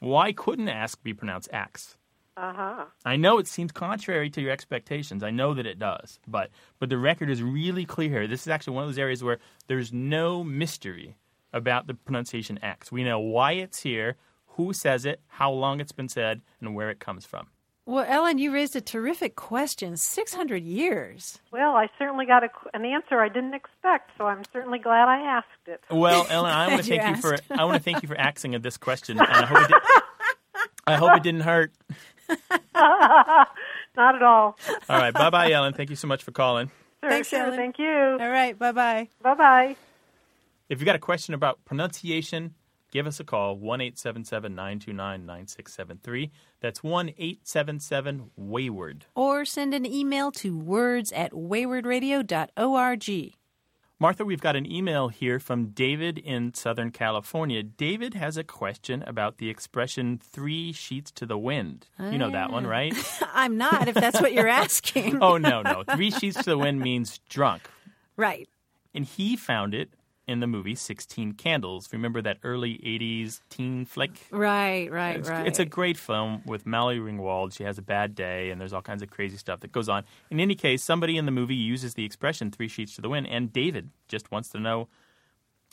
[SPEAKER 3] Why couldn't ask be pronounced ax?
[SPEAKER 8] Uh-huh.
[SPEAKER 3] I know it seems contrary to your expectations. I know that it does, but but the record is really clear here. This is actually one of those areas where there's no mystery about the pronunciation X. We know why it's here, who says it, how long it's been said, and where it comes from.
[SPEAKER 1] Well, Ellen, you raised a terrific question. 600 years.
[SPEAKER 8] Well, I certainly got a, an answer I didn't expect, so I'm certainly glad I asked it.
[SPEAKER 3] Well, [laughs] Ellen, I want to thank you for I want to thank you for asking this question. And I hope it, did, I hope it didn't hurt. [laughs]
[SPEAKER 8] Not at all.
[SPEAKER 3] All right, bye bye, Ellen. Thank you so much for calling.
[SPEAKER 8] Sure,
[SPEAKER 1] Thanks,
[SPEAKER 8] sure.
[SPEAKER 1] Ellen.
[SPEAKER 8] Thank you.
[SPEAKER 1] All right, bye bye.
[SPEAKER 8] Bye bye.
[SPEAKER 3] If you got a question about pronunciation, give us a call 1 877 929 9673. That's 1 877 Wayward.
[SPEAKER 1] Or send an email to words at waywardradio.org.
[SPEAKER 3] Martha, we've got an email here from David in Southern California. David has a question about the expression three sheets to the wind. You know that one, right?
[SPEAKER 1] I'm not, if that's what you're asking.
[SPEAKER 3] oh, no, no. Three sheets to the wind means drunk.
[SPEAKER 1] Right.
[SPEAKER 3] And he found it in the movie 16 Candles. Remember that early 80s teen flick?
[SPEAKER 1] Right, right,
[SPEAKER 3] It's,
[SPEAKER 1] right.
[SPEAKER 3] it's a great film with Molly Ringwald. She has a bad day, and there's all kinds of crazy stuff that goes on. In any case, somebody in the movie uses the expression three sheets to the wind, and David just wants to know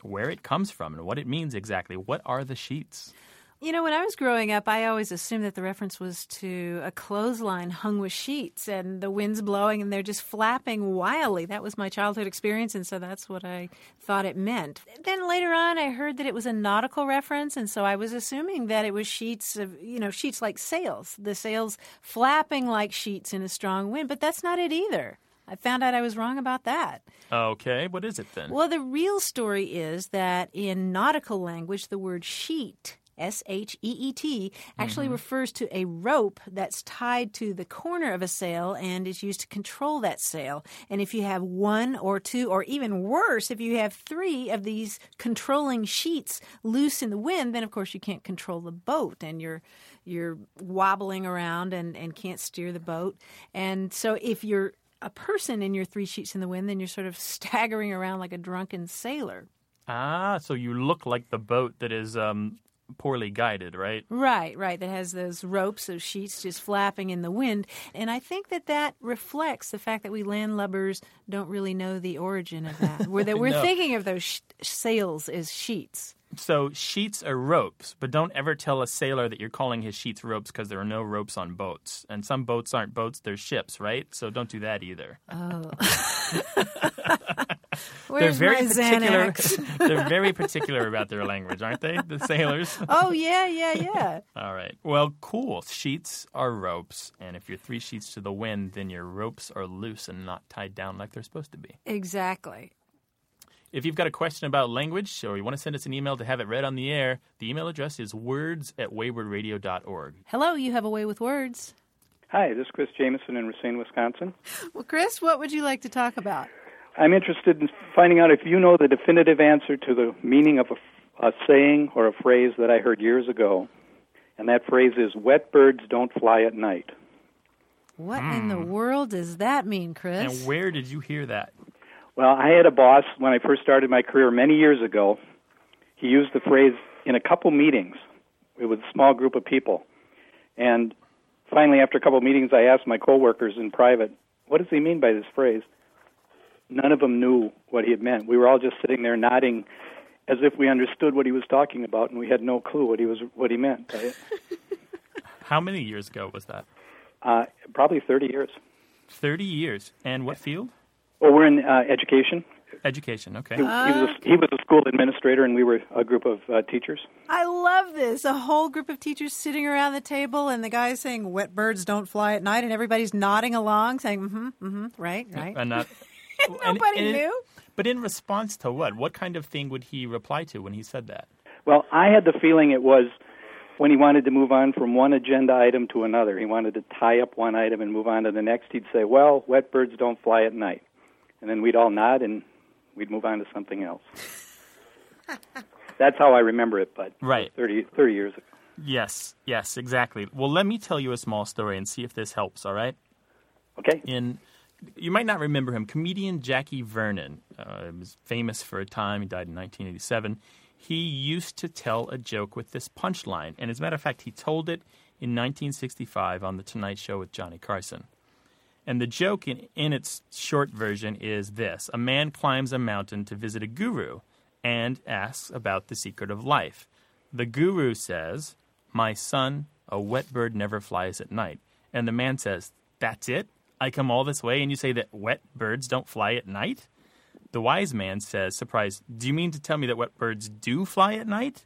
[SPEAKER 3] where it comes from and what it means exactly. What are the sheets?
[SPEAKER 1] You know, when I was growing up, I always assumed that the reference was to a clothesline hung with sheets and the wind's blowing and they're just flapping wildly. That was my childhood experience, and so that's what I thought it meant. Then later on, I heard that it was a nautical reference, and so I was assuming that it was sheets of, you know, sheets like sails, the sails flapping like sheets in a strong wind, but that's not it either. I found out I was wrong about that.
[SPEAKER 3] Okay, what is it then?
[SPEAKER 1] Well, the real story is that in nautical language, the word sheet S H E E T, actually refers to a rope that's tied to the corner of a sail and is used to control that sail. And if you have one or two, or even worse, if you have three of these controlling sheets loose in the wind, then of course you can't control the boat and you're you're wobbling around and, and can't steer the boat. And so if you're a person in your three sheets in the wind, then you're sort of [laughs] staggering around like a drunken sailor.
[SPEAKER 3] Ah, so you look like the boat that is um, poorly guided, right?
[SPEAKER 1] Right, right. That has those ropes, those sheets just flapping in the wind. And I think that that reflects the fact that we landlubbers don't really know the origin of that. We're, that [laughs] we're
[SPEAKER 3] No.
[SPEAKER 1] thinking of those sh- sails as sheets.
[SPEAKER 3] So sheets are ropes, but don't ever tell a sailor that you're calling his sheets ropes because there are no ropes on boats. And some boats aren't boats, they're ships, right? So don't do that either. Oh. [laughs] [laughs]
[SPEAKER 1] Where's
[SPEAKER 3] they're very
[SPEAKER 1] my
[SPEAKER 3] particular. [laughs] They're very particular about their language, aren't they? The sailors. [laughs]
[SPEAKER 1] oh, yeah, yeah, yeah. [laughs]
[SPEAKER 3] All right. Well, cool. Sheets are ropes, and if you're three sheets to the wind, then your ropes are loose and not tied down like they're supposed to be.
[SPEAKER 1] Exactly.
[SPEAKER 3] If you've got a question about language or you want to send us an email to have it read on the air, the email address is words at waywardradio.org.
[SPEAKER 1] Hello, you have a way with words.
[SPEAKER 9] Hi, this is Chris Jameson in Racine, Wisconsin.
[SPEAKER 1] Well, Chris, what would you like to talk about?
[SPEAKER 9] I'm interested in finding out if you know the definitive answer to the meaning of a, a saying or a phrase that I heard years ago. And that phrase is wet birds don't fly at night.
[SPEAKER 1] What in the world does that mean, Chris?
[SPEAKER 3] Hmm. And where did you hear that?
[SPEAKER 9] Well, I had a boss when I first started my career many years ago. He used the phrase in a couple meetings with a small group of people. And finally, after a couple of meetings, I asked my coworkers in private, what does he mean by this phrase? None of them knew what he had meant. We were all just sitting there nodding as if we understood what he was talking about, and we had no clue what he was what he meant. by it. [laughs]
[SPEAKER 3] How many years ago was that?
[SPEAKER 9] Uh, probably 30 years.
[SPEAKER 3] 30 years. And what field?
[SPEAKER 9] Well, we're in uh, education.
[SPEAKER 3] Education, okay.
[SPEAKER 9] He, he, was a, he was a school administrator, and we were a group of uh, teachers.
[SPEAKER 1] I love this. A whole group of teachers sitting around the table, and the guy's saying, Wet birds don't fly at night, and everybody's nodding along, saying, mm hmm, mm hmm, right, right.
[SPEAKER 3] And not, [laughs]
[SPEAKER 1] Nobody
[SPEAKER 3] and- and-
[SPEAKER 1] knew.
[SPEAKER 3] But in response to what? What kind of thing would he reply to when he said that?
[SPEAKER 9] Well, I had the feeling it was when he wanted to move on from one agenda item to another. He wanted to tie up one item and move on to the next. He'd say, "Well, wet birds don't fly at night," and then we'd all nod and we'd move on to something else. [laughs] That's how I remember it, but
[SPEAKER 3] Right.
[SPEAKER 9] 30, 30 years ago.
[SPEAKER 3] Yes, yes, exactly. Well, let me tell you a small story and see if this helps, all right?
[SPEAKER 9] Okay.
[SPEAKER 3] In you might not remember him, comedian Jackie Vernon uh, was famous for a time. He died in 1987. He used to tell a joke with this punchline, and as a matter of fact, he told it in 1965 on the Tonight Show with Johnny Carson. And the joke in, in its short version is this A man climbs a mountain to visit a guru and asks about the secret of life. The guru says, My son, a wet bird never flies at night. And the man says, That's it? I come all this way and you say that wet birds don't fly at night? The wise man says, surprised, Do you mean to tell me that wet birds do fly at night?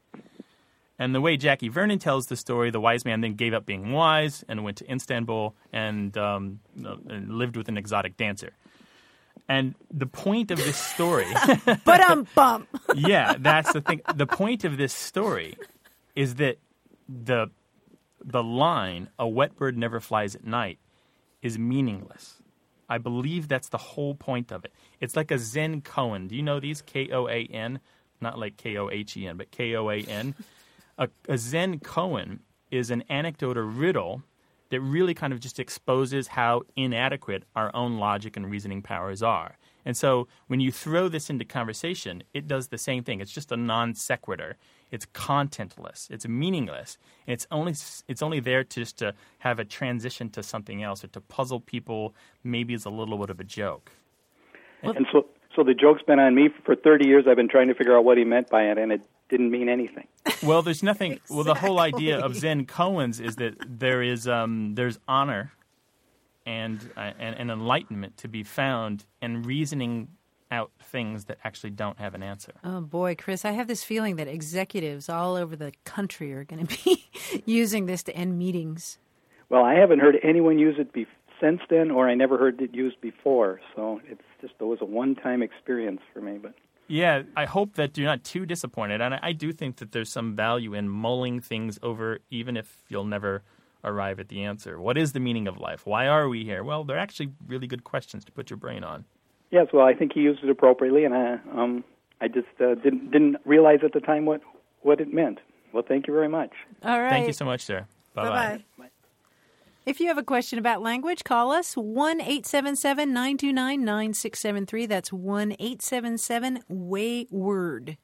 [SPEAKER 3] And the way Jackie Vernon tells the story, the wise man then gave up being wise and went to Istanbul and, um, and lived with an exotic dancer. And the point of this story,
[SPEAKER 1] But um bump.
[SPEAKER 3] yeah, that's the thing. The point of this story is that the the line "a wet bird never flies at night" is meaningless. I believe that's the whole point of it. It's like a Zen koan. Do you know these? K O A N, not like K O H E N, but K O A N. [laughs] A Zen koan is an anecdote or riddle that really kind of just exposes how inadequate our own logic and reasoning powers are. And so when you throw this into conversation, it does the same thing. It's just a non sequitur. It's contentless. It's meaningless. And it's only it's only there just to have a transition to something else or to puzzle people. Maybe it's a little bit of a joke.
[SPEAKER 9] and so, so the joke's been on me for 30 years. I've been trying to figure out what he meant by it, and it didn't mean anything.
[SPEAKER 3] Well, there's nothing. [laughs] Well, the whole idea of Zen koans is that there is um, there's honor and, uh, and and enlightenment to be found in reasoning out things that actually don't have an answer.
[SPEAKER 1] Oh boy, Chris, I have this feeling that executives all over the country are going to be [laughs] using this to end meetings.
[SPEAKER 9] Well, I haven't heard anyone use it be- since then, or I never heard it used before. So it's just it was a one-time experience for me. But
[SPEAKER 3] Yeah, I hope that you're not too disappointed, and I, I do think that there's some value in mulling things over, even if you'll never arrive at the answer. What is the meaning of life? Why are we here? Well, they're actually really good questions to put your brain on.
[SPEAKER 9] yes, well, I think he used it appropriately, and I um I just uh, didn't didn't realize at the time what what it meant. Well, thank you very much.
[SPEAKER 1] All right.
[SPEAKER 3] Thank you so much, sir. Bye
[SPEAKER 1] Bye bye. If you have a question about language, call us 1 877 929 9673. That's 1 877 Wayward.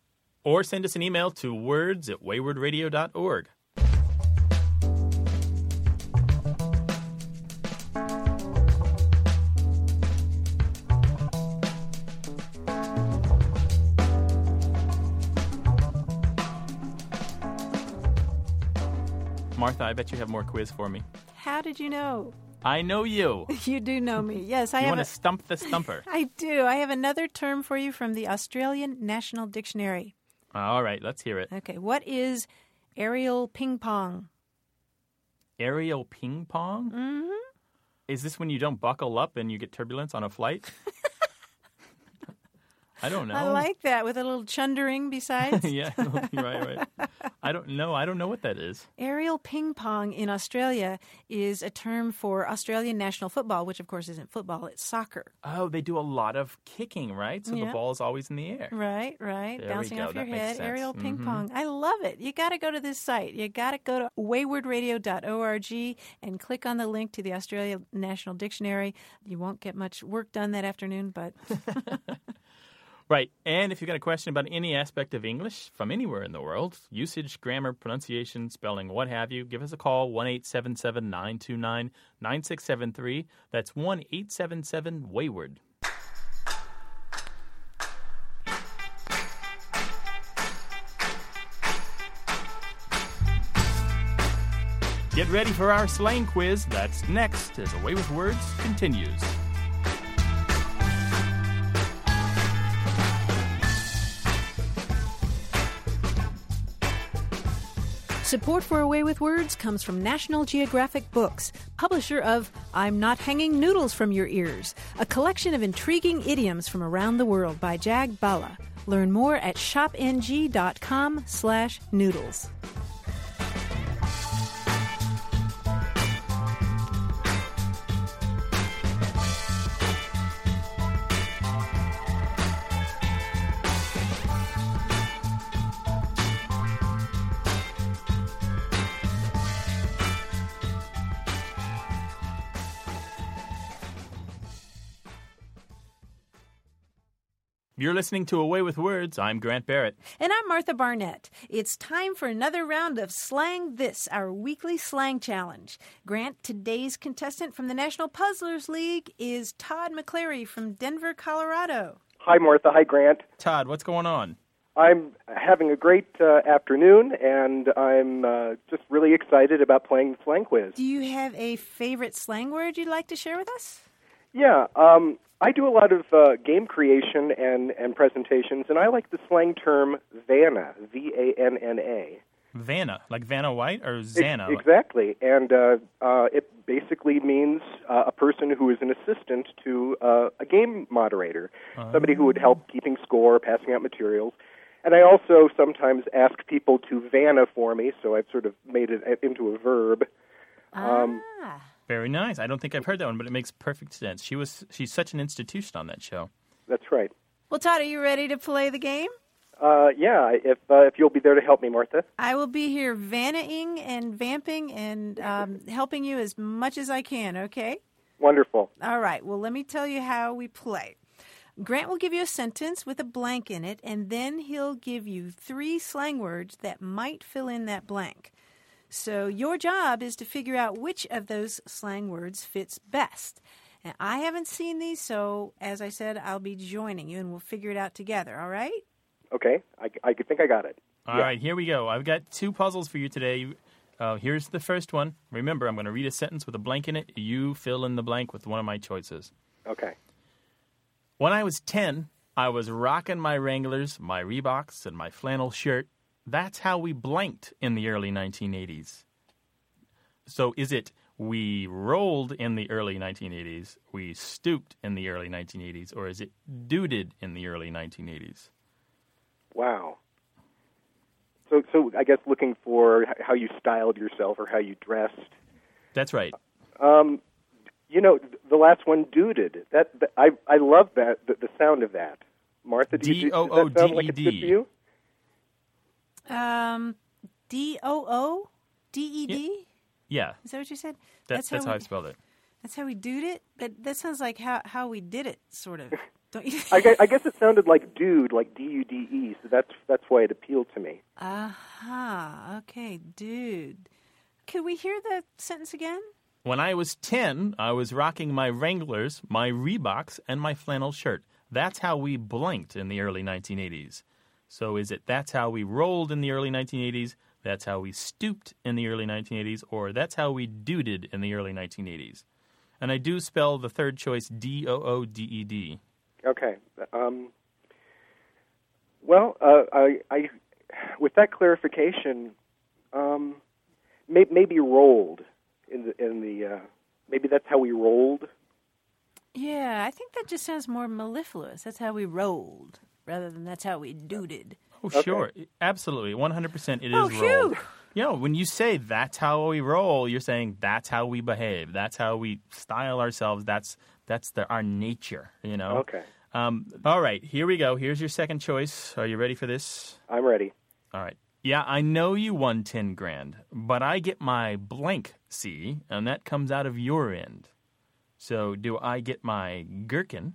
[SPEAKER 3] Or send us an email to words at waywardradio.org. Martha, I bet you have more quiz for me.
[SPEAKER 1] How did you know?
[SPEAKER 3] I know you. [laughs]
[SPEAKER 1] You do know me. Yes, I
[SPEAKER 3] You
[SPEAKER 1] have.
[SPEAKER 3] want to stump the stumper. [laughs]
[SPEAKER 1] I do. I have another term for you from the Australian National Dictionary.
[SPEAKER 3] All right, let's hear it.
[SPEAKER 1] Okay, what is aerial ping pong?
[SPEAKER 3] Aerial ping pong?
[SPEAKER 1] Mm-hmm.
[SPEAKER 3] Is this when you don't buckle up and you get turbulence on a flight? [laughs] I don't know.
[SPEAKER 1] I like that with a little chundering besides.
[SPEAKER 3] yeah, right, right. I don't know. I don't know what that is.
[SPEAKER 1] Aerial ping pong in Australia is a term for Australian national football, which of course isn't football, it's soccer.
[SPEAKER 3] Oh, they do a lot of kicking, right? So the ball is always in the air.
[SPEAKER 1] Right, right.
[SPEAKER 3] There
[SPEAKER 1] Bouncing off your
[SPEAKER 3] That makes
[SPEAKER 1] head. Aerial ping
[SPEAKER 3] Mhm.
[SPEAKER 1] pong. I love it. You got to go to this site. You got to go to waywardradio.org and click on the link to the Australia National Dictionary. You won't get much work done that afternoon, but [laughs] [laughs]
[SPEAKER 3] Right. And if you've got a question about any aspect of English from anywhere in the world, usage, grammar, pronunciation, spelling, what have you, give us a call 1 877 929 9673. That's 1 877 Wayward. Get ready for our slang quiz. That's next as Away with Words continues.
[SPEAKER 1] Support for Away with Words comes from National Geographic Books, publisher of I'm Not Hanging Noodles from Your Ears, a collection of intriguing idioms from around the world by Jag Bhalla. Learn more at shopng.com
[SPEAKER 3] You're listening to Away with Words. I'm Grant Barrett.
[SPEAKER 1] And I'm Martha Barnette. It's time for another round of Slang This, our weekly slang challenge. Grant, today's contestant from the National Puzzlers League is Todd McClary from Denver, Colorado.
[SPEAKER 10] Hi, Martha. Hi, Grant.
[SPEAKER 3] Todd, what's going on?
[SPEAKER 10] I'm having a great uh, afternoon, and I'm uh, just really excited about playing the slang quiz.
[SPEAKER 1] Do you have a favorite slang word you'd like to share with us?
[SPEAKER 10] Yeah, um, I do a lot of uh, game creation and, and presentations, and I like the slang term Vanna, V A N N A.
[SPEAKER 3] Vanna, like Vanna White or Xana?
[SPEAKER 10] Ex- exactly, and uh, uh, it basically means uh, a person who is an assistant to uh, a game moderator, somebody who would help keeping score, passing out materials. And I also sometimes ask people to Vanna for me, so I've sort of made it into a verb. Um,
[SPEAKER 1] ah.
[SPEAKER 3] Very nice. I don't think I've heard that one, but it makes perfect sense. She was she's such an institution on that show.
[SPEAKER 10] That's right.
[SPEAKER 1] Well, Todd, are you ready to play the game?
[SPEAKER 10] Uh, yeah, if uh, if you'll be there to help me, Martha.
[SPEAKER 1] I will be here vanning and vamping and um, helping you as much as I can, okay?
[SPEAKER 10] Wonderful.
[SPEAKER 1] All right. Well, let me tell you how we play. Grant will give you a sentence with a blank in it, and then he'll give you three slang words that might fill in that blank. So your job is to figure out which of those slang words fits best. And I haven't seen these, so as I said, I'll be joining you and we'll figure it out together, all right?
[SPEAKER 10] Okay, I, I think I got it.
[SPEAKER 3] All right, here we go. I've got two puzzles for you today. Uh, here's the first one. Remember, I'm going to read a sentence with a blank in it. You fill in the blank with one of my choices.
[SPEAKER 10] Okay.
[SPEAKER 3] When I was 10, I was rocking my Wranglers, my Reeboks, and my flannel shirt. That's how we blanked in the early 1980s. So is it we rolled in the early 1980s, we stooped in the early 1980s, or is it duded in the early 1980s?
[SPEAKER 10] Wow. So, so I guess looking for how you styled yourself or how you dressed.
[SPEAKER 3] That's right.
[SPEAKER 10] Um, you know, the last one, duded. That, that I I love that the, the sound of that. Martha, do you, does that sound like it's good for
[SPEAKER 3] D-O-O-D-E-D.
[SPEAKER 10] you?
[SPEAKER 1] Um, D O O D E D.
[SPEAKER 3] Yeah,
[SPEAKER 1] Is that what you said?
[SPEAKER 3] that's, that's, how
[SPEAKER 1] we,
[SPEAKER 3] I spelled it.
[SPEAKER 1] That's how we did it. But that sounds like how how we did it, sort of. [laughs] Don't you?
[SPEAKER 10] I, gue- I guess it sounded like dude, like D U D E. So that's that's why it appealed to me.
[SPEAKER 1] Aha. Okay, dude. Could we hear the sentence again?
[SPEAKER 3] When I was 10, I was rocking my Wranglers, my Reeboks, and my flannel shirt. That's how we blanked in the early 1980s. So is it that's how we rolled in the early 1980s, that's how we stooped in the early 1980s, or that's how we duded in the early 1980s? And I do spell the third choice D O O D E D.
[SPEAKER 10] Okay. Um, well, uh, I, I, with that clarification, um, may, maybe rolled in the in the uh, maybe that's how we rolled.
[SPEAKER 1] Yeah, I think that just sounds more mellifluous. That's how we rolled, rather than that's how we duded.
[SPEAKER 3] Oh, sure. Absolutely. 100% it is
[SPEAKER 1] Oh,
[SPEAKER 3] rolled. You know, when you say that's how we roll, you're saying that's how we behave. That's how we style ourselves. That's that's the, our nature, you know?
[SPEAKER 10] Okay.
[SPEAKER 3] Um, all right, here we go. Here's your second choice. Are you ready for this?
[SPEAKER 10] I'm ready.
[SPEAKER 3] All right. Yeah, I know you won 10 grand, but I get my blank C, and that comes out of your end. So do I get my gherkin,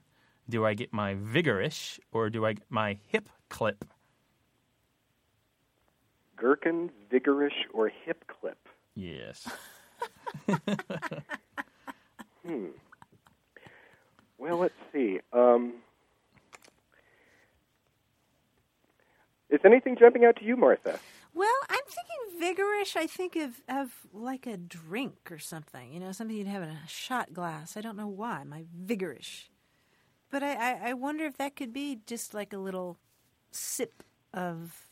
[SPEAKER 3] do I get my vigorish, or do I get my hip clip?
[SPEAKER 10] Gherkin, vigorish, or hip clip.
[SPEAKER 3] Yes. [laughs]
[SPEAKER 10] Hmm. Well, let's see. Um, is anything jumping out to you, Martha?
[SPEAKER 1] Well, I'm thinking vigorish. I think of of like a drink or something. You know, something you'd have in a shot glass. I don't know why. My vigorish, but I, I, I wonder if that could be just like a little sip of.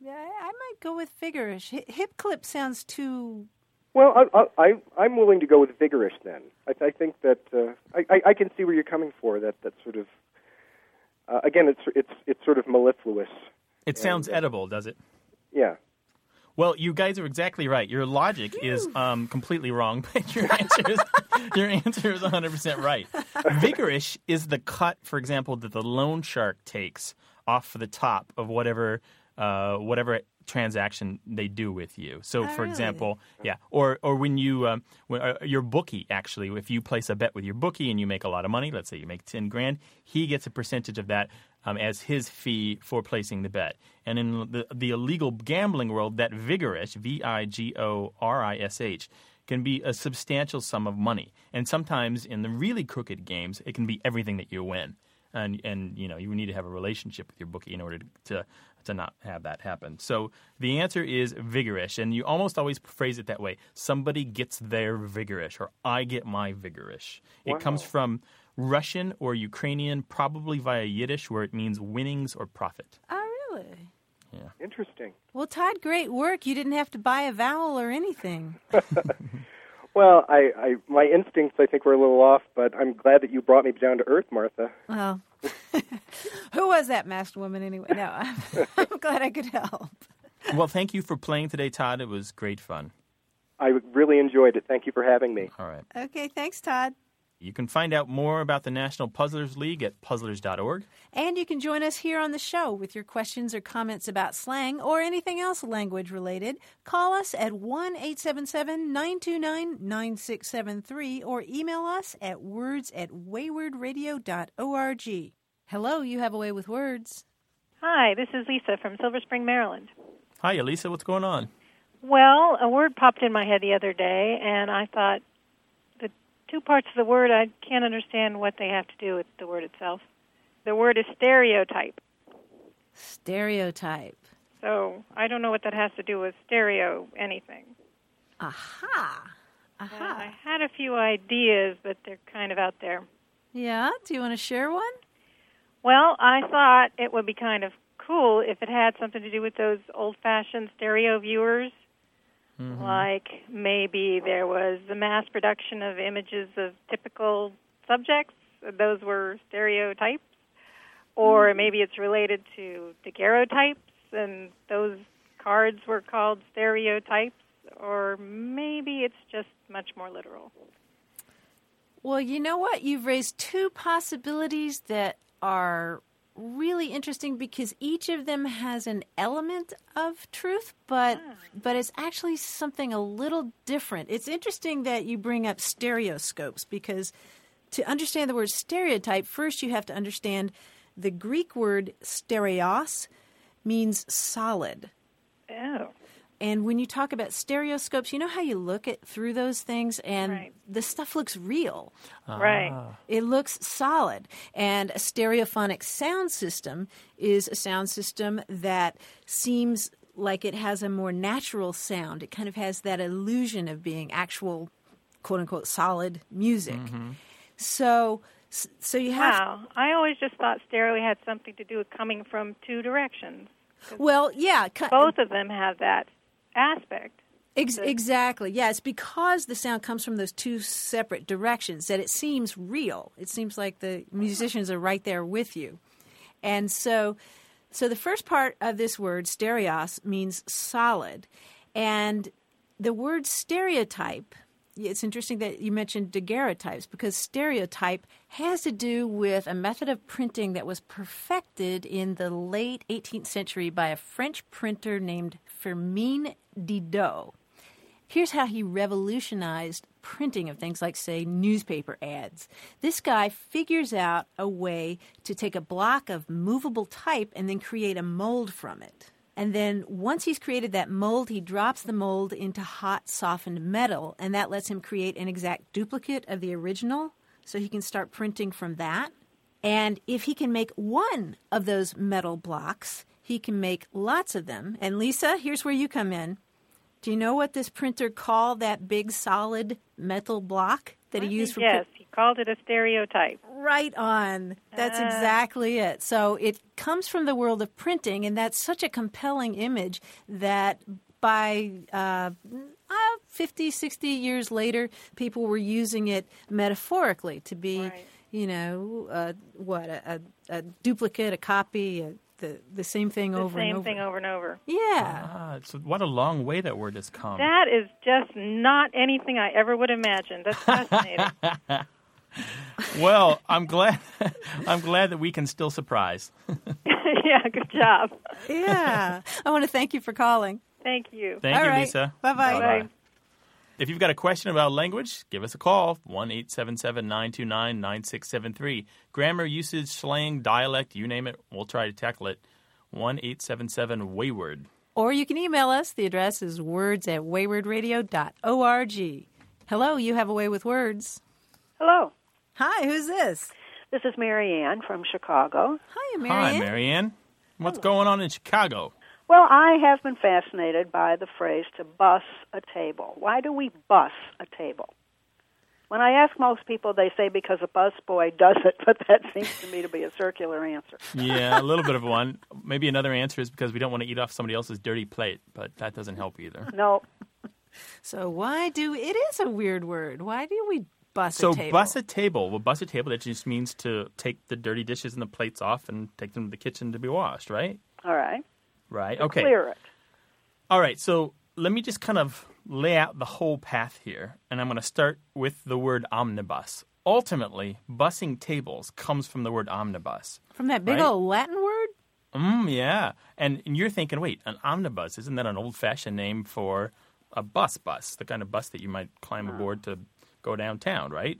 [SPEAKER 1] Yeah, I, I might go with vigorish. Hi- Hip clip sounds too.
[SPEAKER 10] Well, I, I, I, I'm willing to go with vigorish then. I, I think that uh, I, I, I can see where you're coming for. That that sort of uh, again, it's it's it's sort of mellifluous.
[SPEAKER 3] It sounds edible, does it?
[SPEAKER 10] Yeah.
[SPEAKER 3] Well, you guys are exactly right. Your logic is um, completely wrong, [laughs] but your answer is your answer is 100% right. Vigorish is the cut, for example, that the loan shark takes off the top of whatever uh, whatever transaction they do with you. So,
[SPEAKER 1] Oh,
[SPEAKER 3] for
[SPEAKER 1] really?
[SPEAKER 3] example, yeah, or or when you um, when, uh, your bookie actually, if you place a bet with your bookie and you make a lot of money, let's say you make 10 grand, he gets a percentage of that um, as his fee for placing the bet. And in the, the illegal gambling world, that vigorish, V I G O R I S H, can be a substantial sum of money. And sometimes in the really crooked games, it can be everything that you win. And, and you know you need to have a relationship with your bookie in order to, to to not have that happen. So the answer is vigorish, and you almost always phrase it that way. Somebody gets their vigorish, or I get my vigorish. It comes from Russian or Ukrainian, probably via Yiddish, where it means winnings or profit.
[SPEAKER 1] Oh, really? Yeah.
[SPEAKER 10] Interesting.
[SPEAKER 1] Well, Todd, great work. You didn't have to buy a vowel or anything. [laughs] [laughs]
[SPEAKER 10] Well, I, I my instincts I think were a little off, but I'm glad that you brought me down to earth, Martha.
[SPEAKER 1] Well, [laughs] who was that masked woman anyway? No, I'm, I'm glad I could help.
[SPEAKER 3] well, thank you for playing today, Todd. It was great fun.
[SPEAKER 10] I really enjoyed it. Thank you for having me.
[SPEAKER 3] All right.
[SPEAKER 1] Okay, thanks, Todd.
[SPEAKER 3] You can find out more about the National Puzzlers League at puzzlers.org.
[SPEAKER 1] And you can join us here on the show with your questions or comments about slang or anything else language related. Call us at 1 877 929 9673 or email us at words at waywardradio.org. Hello, you have a way with words.
[SPEAKER 11] Hi, this is Lisa from Silver Spring, Maryland.
[SPEAKER 3] Hi, Lisa, What's going on?
[SPEAKER 11] Well, a word popped in my head the other day, and I thought the two parts of the word I can't understand what they have to do with the word itself. The word is stereotype.
[SPEAKER 1] Stereotype.
[SPEAKER 11] So I don't know what that has to do with stereo anything.
[SPEAKER 1] Aha. Aha.
[SPEAKER 11] I had a few ideas, but they're kind of out there.
[SPEAKER 1] Yeah. Do you want to share one?
[SPEAKER 11] Well, I thought it would be kind of cool if it had something to do with those old fashioned stereo viewers. Mm-hmm. Like maybe there was the mass production of images of typical subjects, those were stereotypes. Or mm. maybe it's related to daguerreotypes, and those cards were called stereotypes. Or maybe it's just much more literal.
[SPEAKER 1] Well, you know what? You've raised two possibilities that are really interesting because each of them has an element of truth, but hmm. but it's actually something a little different. It's interesting that you bring up stereoscopes because to understand the word stereotype, first you have to understand the Greek word stereos means solid.
[SPEAKER 11] Oh.
[SPEAKER 1] And when you talk about stereoscopes, you know how you look at through those things and
[SPEAKER 11] Right.
[SPEAKER 1] the stuff looks real.
[SPEAKER 11] Right.
[SPEAKER 1] It looks solid. And a stereophonic sound system is a sound system that seems like it has a more natural sound. It kind of has that illusion of being actual, quote unquote, solid music. Mm-hmm. So, so you have.
[SPEAKER 11] Wow. I always just thought stereo had something to do with coming from two directions.
[SPEAKER 1] Well, yeah.
[SPEAKER 11] Both of them have that aspect.
[SPEAKER 1] Ex- exactly. Yeah, it's because the sound comes from those two separate directions that it seems real. It seems like the musicians are right there with you. And so so the first part of this word stereos means solid. And the word stereotype it's interesting that you mentioned daguerreotypes because stereotype has to do with a method of printing that was perfected in the late 18th century by a French printer named Firmin Didot. Here's how he revolutionized printing of things like, say, newspaper ads. This guy figures out a way to take a block of movable type and then create a mold from it. And then once he's created that mold, he drops the mold into hot, softened metal, and that lets him create an exact duplicate of the original. So he can start printing from that. And if he can make one of those metal blocks, he can make lots of them. And Lisa, here's where you come in. Do you know what this printer called that big solid metal block that he used for
[SPEAKER 11] yes, he called it a stereotype.
[SPEAKER 1] Right on. That's
[SPEAKER 11] Ah.
[SPEAKER 1] exactly it. So it comes from the world of printing, and that's such a compelling image that by uh, uh, 50, 60 years later, people were using it metaphorically to be,
[SPEAKER 11] Right.
[SPEAKER 1] you know, uh, what, a, a, a duplicate, a copy, a, the, the same thing
[SPEAKER 11] The
[SPEAKER 1] over and
[SPEAKER 11] same
[SPEAKER 1] over.
[SPEAKER 11] thing over and over.
[SPEAKER 1] Yeah.
[SPEAKER 3] Ah, so what a long way that word has come.
[SPEAKER 11] That is just not anything I ever would imagine. That's fascinating. [laughs]
[SPEAKER 3] well, I'm glad. [laughs] I'm glad that we can still surprise. [laughs]
[SPEAKER 11] yeah, good job.
[SPEAKER 1] yeah. I want to thank you for calling.
[SPEAKER 11] Thank you.
[SPEAKER 3] Thank
[SPEAKER 1] All
[SPEAKER 3] you,
[SPEAKER 1] right.
[SPEAKER 3] Lisa.
[SPEAKER 1] Bye-bye.
[SPEAKER 11] Bye.
[SPEAKER 3] If you've got a question about language, give us a call, 1 877 929 9673. Grammar, usage, slang, dialect, you name it, we'll try to tackle it. 1 877 Wayward.
[SPEAKER 1] Or you can email us. The address is words at waywardradio.org. Hello, you have a way with words.
[SPEAKER 12] Hello.
[SPEAKER 1] Hi, who's this?
[SPEAKER 12] This is Marianne from Chicago.
[SPEAKER 1] Hi, Marianne.
[SPEAKER 3] Hi,
[SPEAKER 1] Marianne.
[SPEAKER 3] Marianne. What's going on in Chicago?
[SPEAKER 12] Well, I have been fascinated by the phrase to bus a table. Why do we bus a table? When I ask most people, they say because a busboy [laughs] does it, but that seems to me to be a circular answer.
[SPEAKER 3] Yeah, a little bit of [laughs] one. Maybe another answer is because we don't want to eat off somebody else's dirty plate, but that doesn't help either.
[SPEAKER 12] No,
[SPEAKER 1] So why do it is a weird word? Why do we bus
[SPEAKER 3] So
[SPEAKER 1] a table?
[SPEAKER 3] So bus a table. Well, bus a table. That just means to take the dirty dishes and the plates off and take them to the kitchen to be washed, right?
[SPEAKER 12] all right.
[SPEAKER 3] Right. Okay.
[SPEAKER 12] Clear it.
[SPEAKER 3] All right. So let me just kind of lay out the whole path here, and I'm going to start with the word omnibus. Ultimately, bussing tables comes from the word omnibus.
[SPEAKER 1] From that big
[SPEAKER 3] right?
[SPEAKER 1] old Latin word?
[SPEAKER 3] Mm, yeah. And, and you're thinking, wait, an omnibus isn't that an old-fashioned name for a bus? Bus, the kind of bus that you might climb aboard to go downtown, right?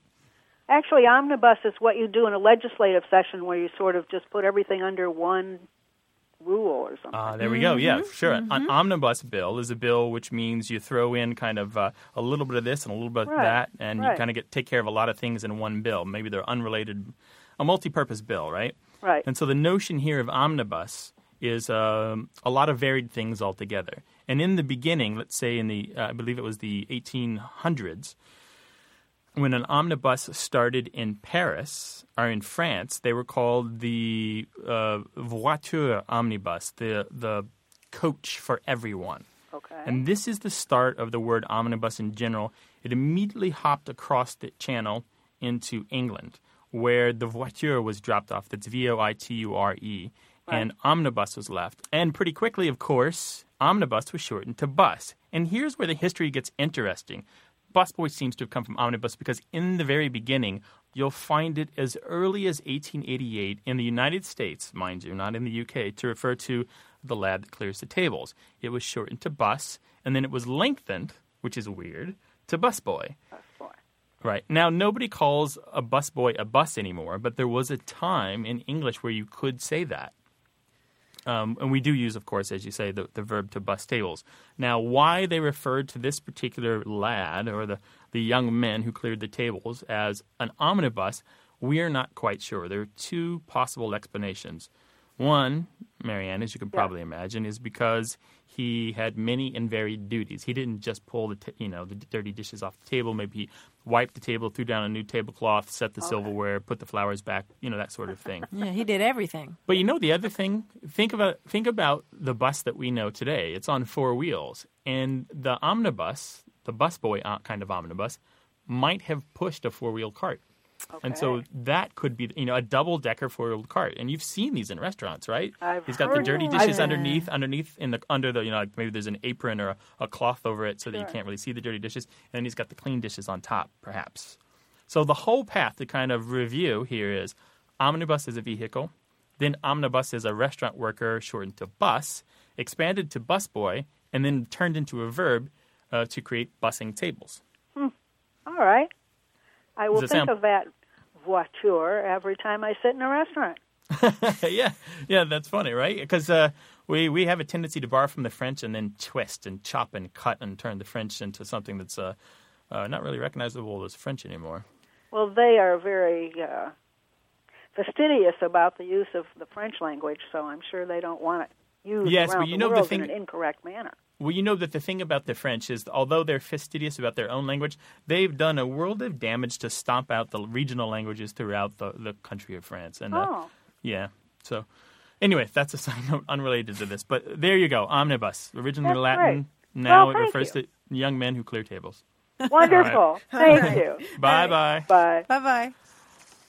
[SPEAKER 12] Actually, omnibus is what you do in a legislative session where you sort of just put everything under one rule or something.
[SPEAKER 3] Ah, there we go. Yeah,
[SPEAKER 1] Mm-hmm.
[SPEAKER 3] sure. An omnibus bill is a bill which means you throw in kind of uh, a little bit of this and a little bit of that, and you kind of get take care of a lot of things in one bill. Maybe they're unrelated, a multi-purpose bill, right?
[SPEAKER 12] right.
[SPEAKER 3] And so the notion here of omnibus is um, a lot of varied things altogether. And in the beginning, let's say in the, uh, I believe it was the 1800s, when an omnibus started in Paris or in France, they were called the uh, voiture omnibus, the the coach for everyone.
[SPEAKER 12] Okay.
[SPEAKER 3] And this is the start of the word omnibus in general. It immediately hopped across the channel into England, where the voiture was dropped off. That's V O I T U R E. And omnibus was left. And pretty quickly, of course, omnibus was shortened to bus. And here's where the history gets interesting. Busboy seems to have come from omnibus because in the very beginning, you'll find it as early as 1888 in the United States, mind you, not in the UK, to refer to the lad that clears the tables. It was shortened to bus, and then it was lengthened, which is weird, to busboy. Right. Now, nobody calls a busboy a bus anymore, but there was a time in English where you could say that. Um, and we do use, of course, as you say, the, the verb to bust tables. Now, why they referred to this particular lad or the, the young men who cleared the tables as an omnibus, we are not quite sure. There are two possible explanations. One, Marianne, as you can probably imagine, is because he had many and varied duties. He didn't just pull the t- you know the dirty dishes off the table. Maybe he wiped the table, threw down a new tablecloth, set the silverware, put the flowers back. You know that sort of thing.
[SPEAKER 1] Yeah, he did everything.
[SPEAKER 3] But you know the other thing. Think about think about the bus that we know today. It's on four wheels, and the omnibus, the busboy uh, kind of omnibus, might have pushed a four wheel And so that could be, you know, a double decker wheel cart. And you've seen these in restaurants, right?
[SPEAKER 12] I've
[SPEAKER 3] He's got the dirty dishes
[SPEAKER 12] them.
[SPEAKER 3] underneath, underneath in the under the, you know, like maybe there's an apron or a, a cloth over it so that you can't really see the dirty dishes. And then he's got the clean dishes on top, perhaps. So the whole path to kind of review here is omnibus is a vehicle, then omnibus is a restaurant worker shortened to bus, expanded to busboy, and then turned into a verb uh, to create bussing tables.
[SPEAKER 12] All right. I will think
[SPEAKER 3] sound-
[SPEAKER 12] of that voiture every time I sit in a restaurant. [laughs]
[SPEAKER 3] yeah, yeah, that's funny, right? Because uh, we we have a tendency to borrow from the French and then twist and chop and cut and turn the French into something that's uh, uh, not really recognizable as French anymore.
[SPEAKER 12] Well, they are very uh, fastidious about the use of the French language, so I'm sure they don't want it used
[SPEAKER 3] Yes, but you
[SPEAKER 12] the
[SPEAKER 3] know the
[SPEAKER 12] world
[SPEAKER 3] thing-
[SPEAKER 12] in an incorrect manner.
[SPEAKER 3] Well, you know that the thing about the French is, although they're fastidious about their own language, they've done a world of damage to stomp out the regional languages throughout the, the country of France. And uh,
[SPEAKER 12] Oh.
[SPEAKER 3] yeah, so anyway, that's a side note [laughs] unrelated to this. But there you go, omnibus, originally
[SPEAKER 12] That's
[SPEAKER 3] Latin.
[SPEAKER 12] great.
[SPEAKER 3] Now
[SPEAKER 12] Well,
[SPEAKER 3] it refers
[SPEAKER 12] you.
[SPEAKER 3] to young men who clear tables.
[SPEAKER 12] Wonderful.
[SPEAKER 3] All
[SPEAKER 12] Thank
[SPEAKER 1] right.
[SPEAKER 12] you. [laughs]
[SPEAKER 3] Bye bye.
[SPEAKER 12] Bye.
[SPEAKER 1] Bye bye.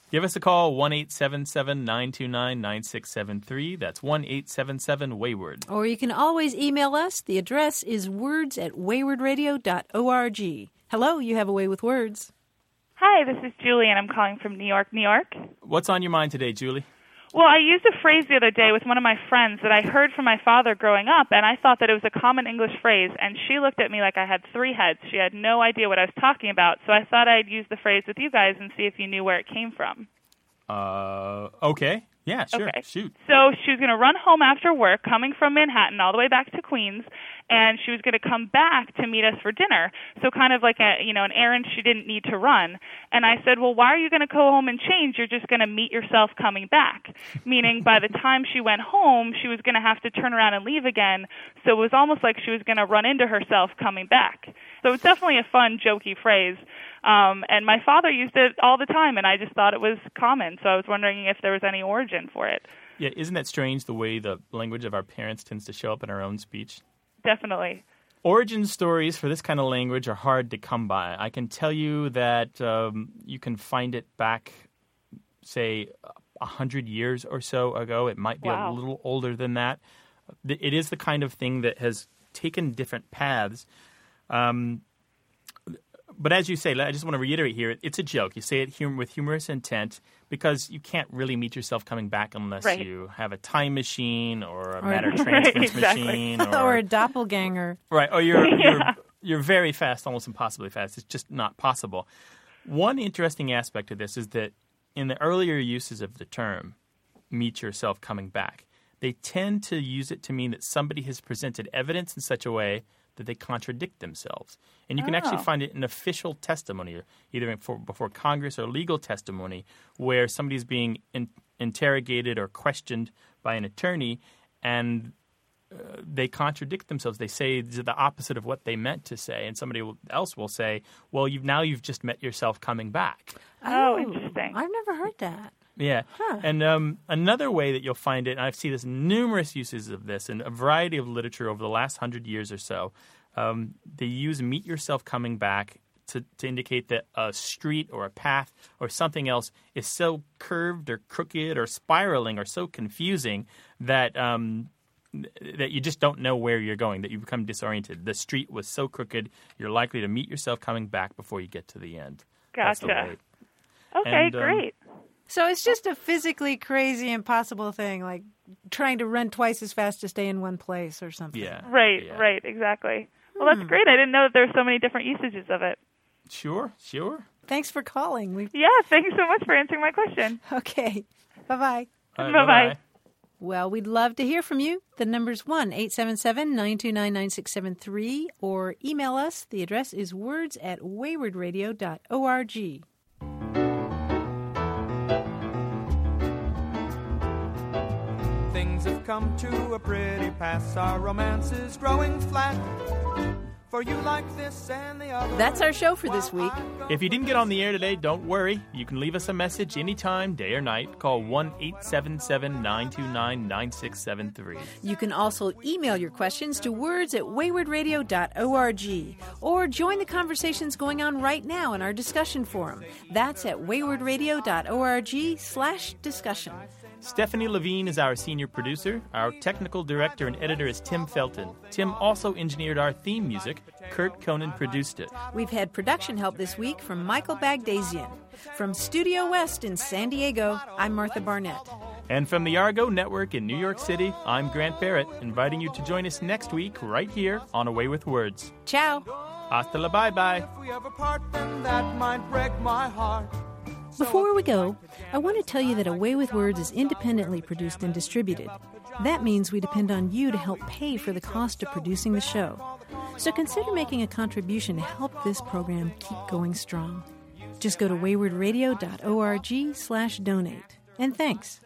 [SPEAKER 3] Give us a call, 1 877 929 9673. That's 1 877 Wayward.
[SPEAKER 1] Or you can always email us. The address is words at waywardradio.org. Hello, you have a way with words.
[SPEAKER 13] Hi, this is Julie, and I'm calling from New York, New York.
[SPEAKER 3] What's on your mind today, Julie?
[SPEAKER 13] Well, I used a phrase the other day with one of my friends that I heard from my father growing up, and I thought that it was a common English phrase, and she looked at me like I had three heads. She had no idea what I was talking about, so I thought I'd use the phrase with you guys and see if you knew where it came from.
[SPEAKER 3] Uh, okay. Yeah, sure.
[SPEAKER 13] Okay.
[SPEAKER 3] Shoot.
[SPEAKER 13] So she was going to run home after work, coming from Manhattan all the way back to Queens, and she was going to come back to meet us for dinner. So kind of like a you know an errand she didn't need to run. And I said, well, why are you going to go home and change? You're just going to meet yourself coming back. Meaning by the time she went home, she was going to have to turn around and leave again. So it was almost like she was going to run into herself coming back. So it's definitely a fun, jokey phrase. Um, and my father used it all the time, and I just thought it was common. So I was wondering if there was any origin for it.
[SPEAKER 3] Yeah, isn't that strange the way the language of our parents tends to show up in our own speech?
[SPEAKER 13] Definitely.
[SPEAKER 3] Origin stories for this kind of language are hard to come by. I can tell you that um, you can find it back, say, a hundred years or so ago. It might be
[SPEAKER 13] Wow.
[SPEAKER 3] a little older than that. It is the kind of thing that has taken different paths. Um, but as you say, I just want to reiterate here: it's a joke. You say it hum- with humorous intent because you can't really meet yourself coming back unless
[SPEAKER 13] Right.
[SPEAKER 3] you have a time machine or a
[SPEAKER 1] Or-
[SPEAKER 3] matter [laughs]
[SPEAKER 1] Right,
[SPEAKER 3] transference
[SPEAKER 13] exactly.
[SPEAKER 3] machine, [laughs]
[SPEAKER 1] or a doppelganger.
[SPEAKER 3] Right. Or you're [laughs]
[SPEAKER 13] Yeah.
[SPEAKER 3] you're you're very fast, almost impossibly fast. It's just not possible. One interesting aspect of this is that in the earlier uses of the term meet yourself coming back, they tend to use it to mean that somebody has presented evidence in such a way that they contradict themselves. And you can actually
[SPEAKER 13] Oh.
[SPEAKER 3] find it in official testimony, either for, before Congress or legal testimony, where somebody's being in, interrogated or questioned by an attorney, and uh, they contradict themselves. They say the opposite of what they meant to say, and somebody else will say, "Well, you've now you've just met yourself coming back."
[SPEAKER 11] Oh, interesting.
[SPEAKER 1] I've never heard that.
[SPEAKER 3] Yeah,
[SPEAKER 1] Huh.
[SPEAKER 3] and um, another way that you'll find it, and I've seen this numerous uses of this in a variety of literature over the last hundred years or so. Um, they use "meet yourself coming back" to, to indicate that a street or a path or something else is so curved or crooked or spiraling or so confusing that um, that you just don't know where you're going, that you become disoriented. The street was so crooked, you're likely to meet yourself coming back before you get to the end. That's the
[SPEAKER 11] Gotcha. Okay,
[SPEAKER 3] And, um,
[SPEAKER 11] great.
[SPEAKER 1] So it's just a physically crazy, impossible thing, like trying to run twice as fast to stay in one place or something.
[SPEAKER 3] Yeah.
[SPEAKER 11] Right, right, exactly. Well, that's hmm. great. I didn't know that there were so many different usages of it.
[SPEAKER 3] Sure, sure.
[SPEAKER 1] Thanks for calling. We
[SPEAKER 11] Yeah, thanks so much for answering my question. [laughs]
[SPEAKER 1] okay. Bye bye.
[SPEAKER 3] All right,
[SPEAKER 11] Bye-bye.
[SPEAKER 3] bye-bye.
[SPEAKER 1] Well, we'd love to hear from you. The number's 1 877 929 9673 or email us. The address is words at waywardradio.org.
[SPEAKER 14] come to a pretty pass. Our romance is growing flat. For you like this and the other.
[SPEAKER 1] That's our show for this week.
[SPEAKER 3] If you didn't get on the air today, don't worry. You can leave us a message anytime, day or night. Call 1 877 929 9673.
[SPEAKER 1] You can also email your questions to words at waywardradio.org or join the conversations going on right now in our discussion forum. That's at waywardradio.org slash discussion.
[SPEAKER 3] Stefanie Levine is our senior producer. Our technical director and editor is Tim Felten. Tim also engineered our theme music. Kurt Conan produced it.
[SPEAKER 1] We've had production help this week from Michael Bagdasian. From Studio West in San Diego, I'm Martha Barnette.
[SPEAKER 3] And from the Argo Network in New York City, I'm Grant Barrett, inviting you to join us next week right here on Away with Words.
[SPEAKER 1] Ciao.
[SPEAKER 3] Hasta la bye bye.
[SPEAKER 1] Before we go, I want to tell you that Away with Words is independently produced and distributed. That means we depend on you to help pay for the cost of producing the show. So consider making a contribution to help this program keep going strong. Just go to waywardradio.org slash donate. And thanks.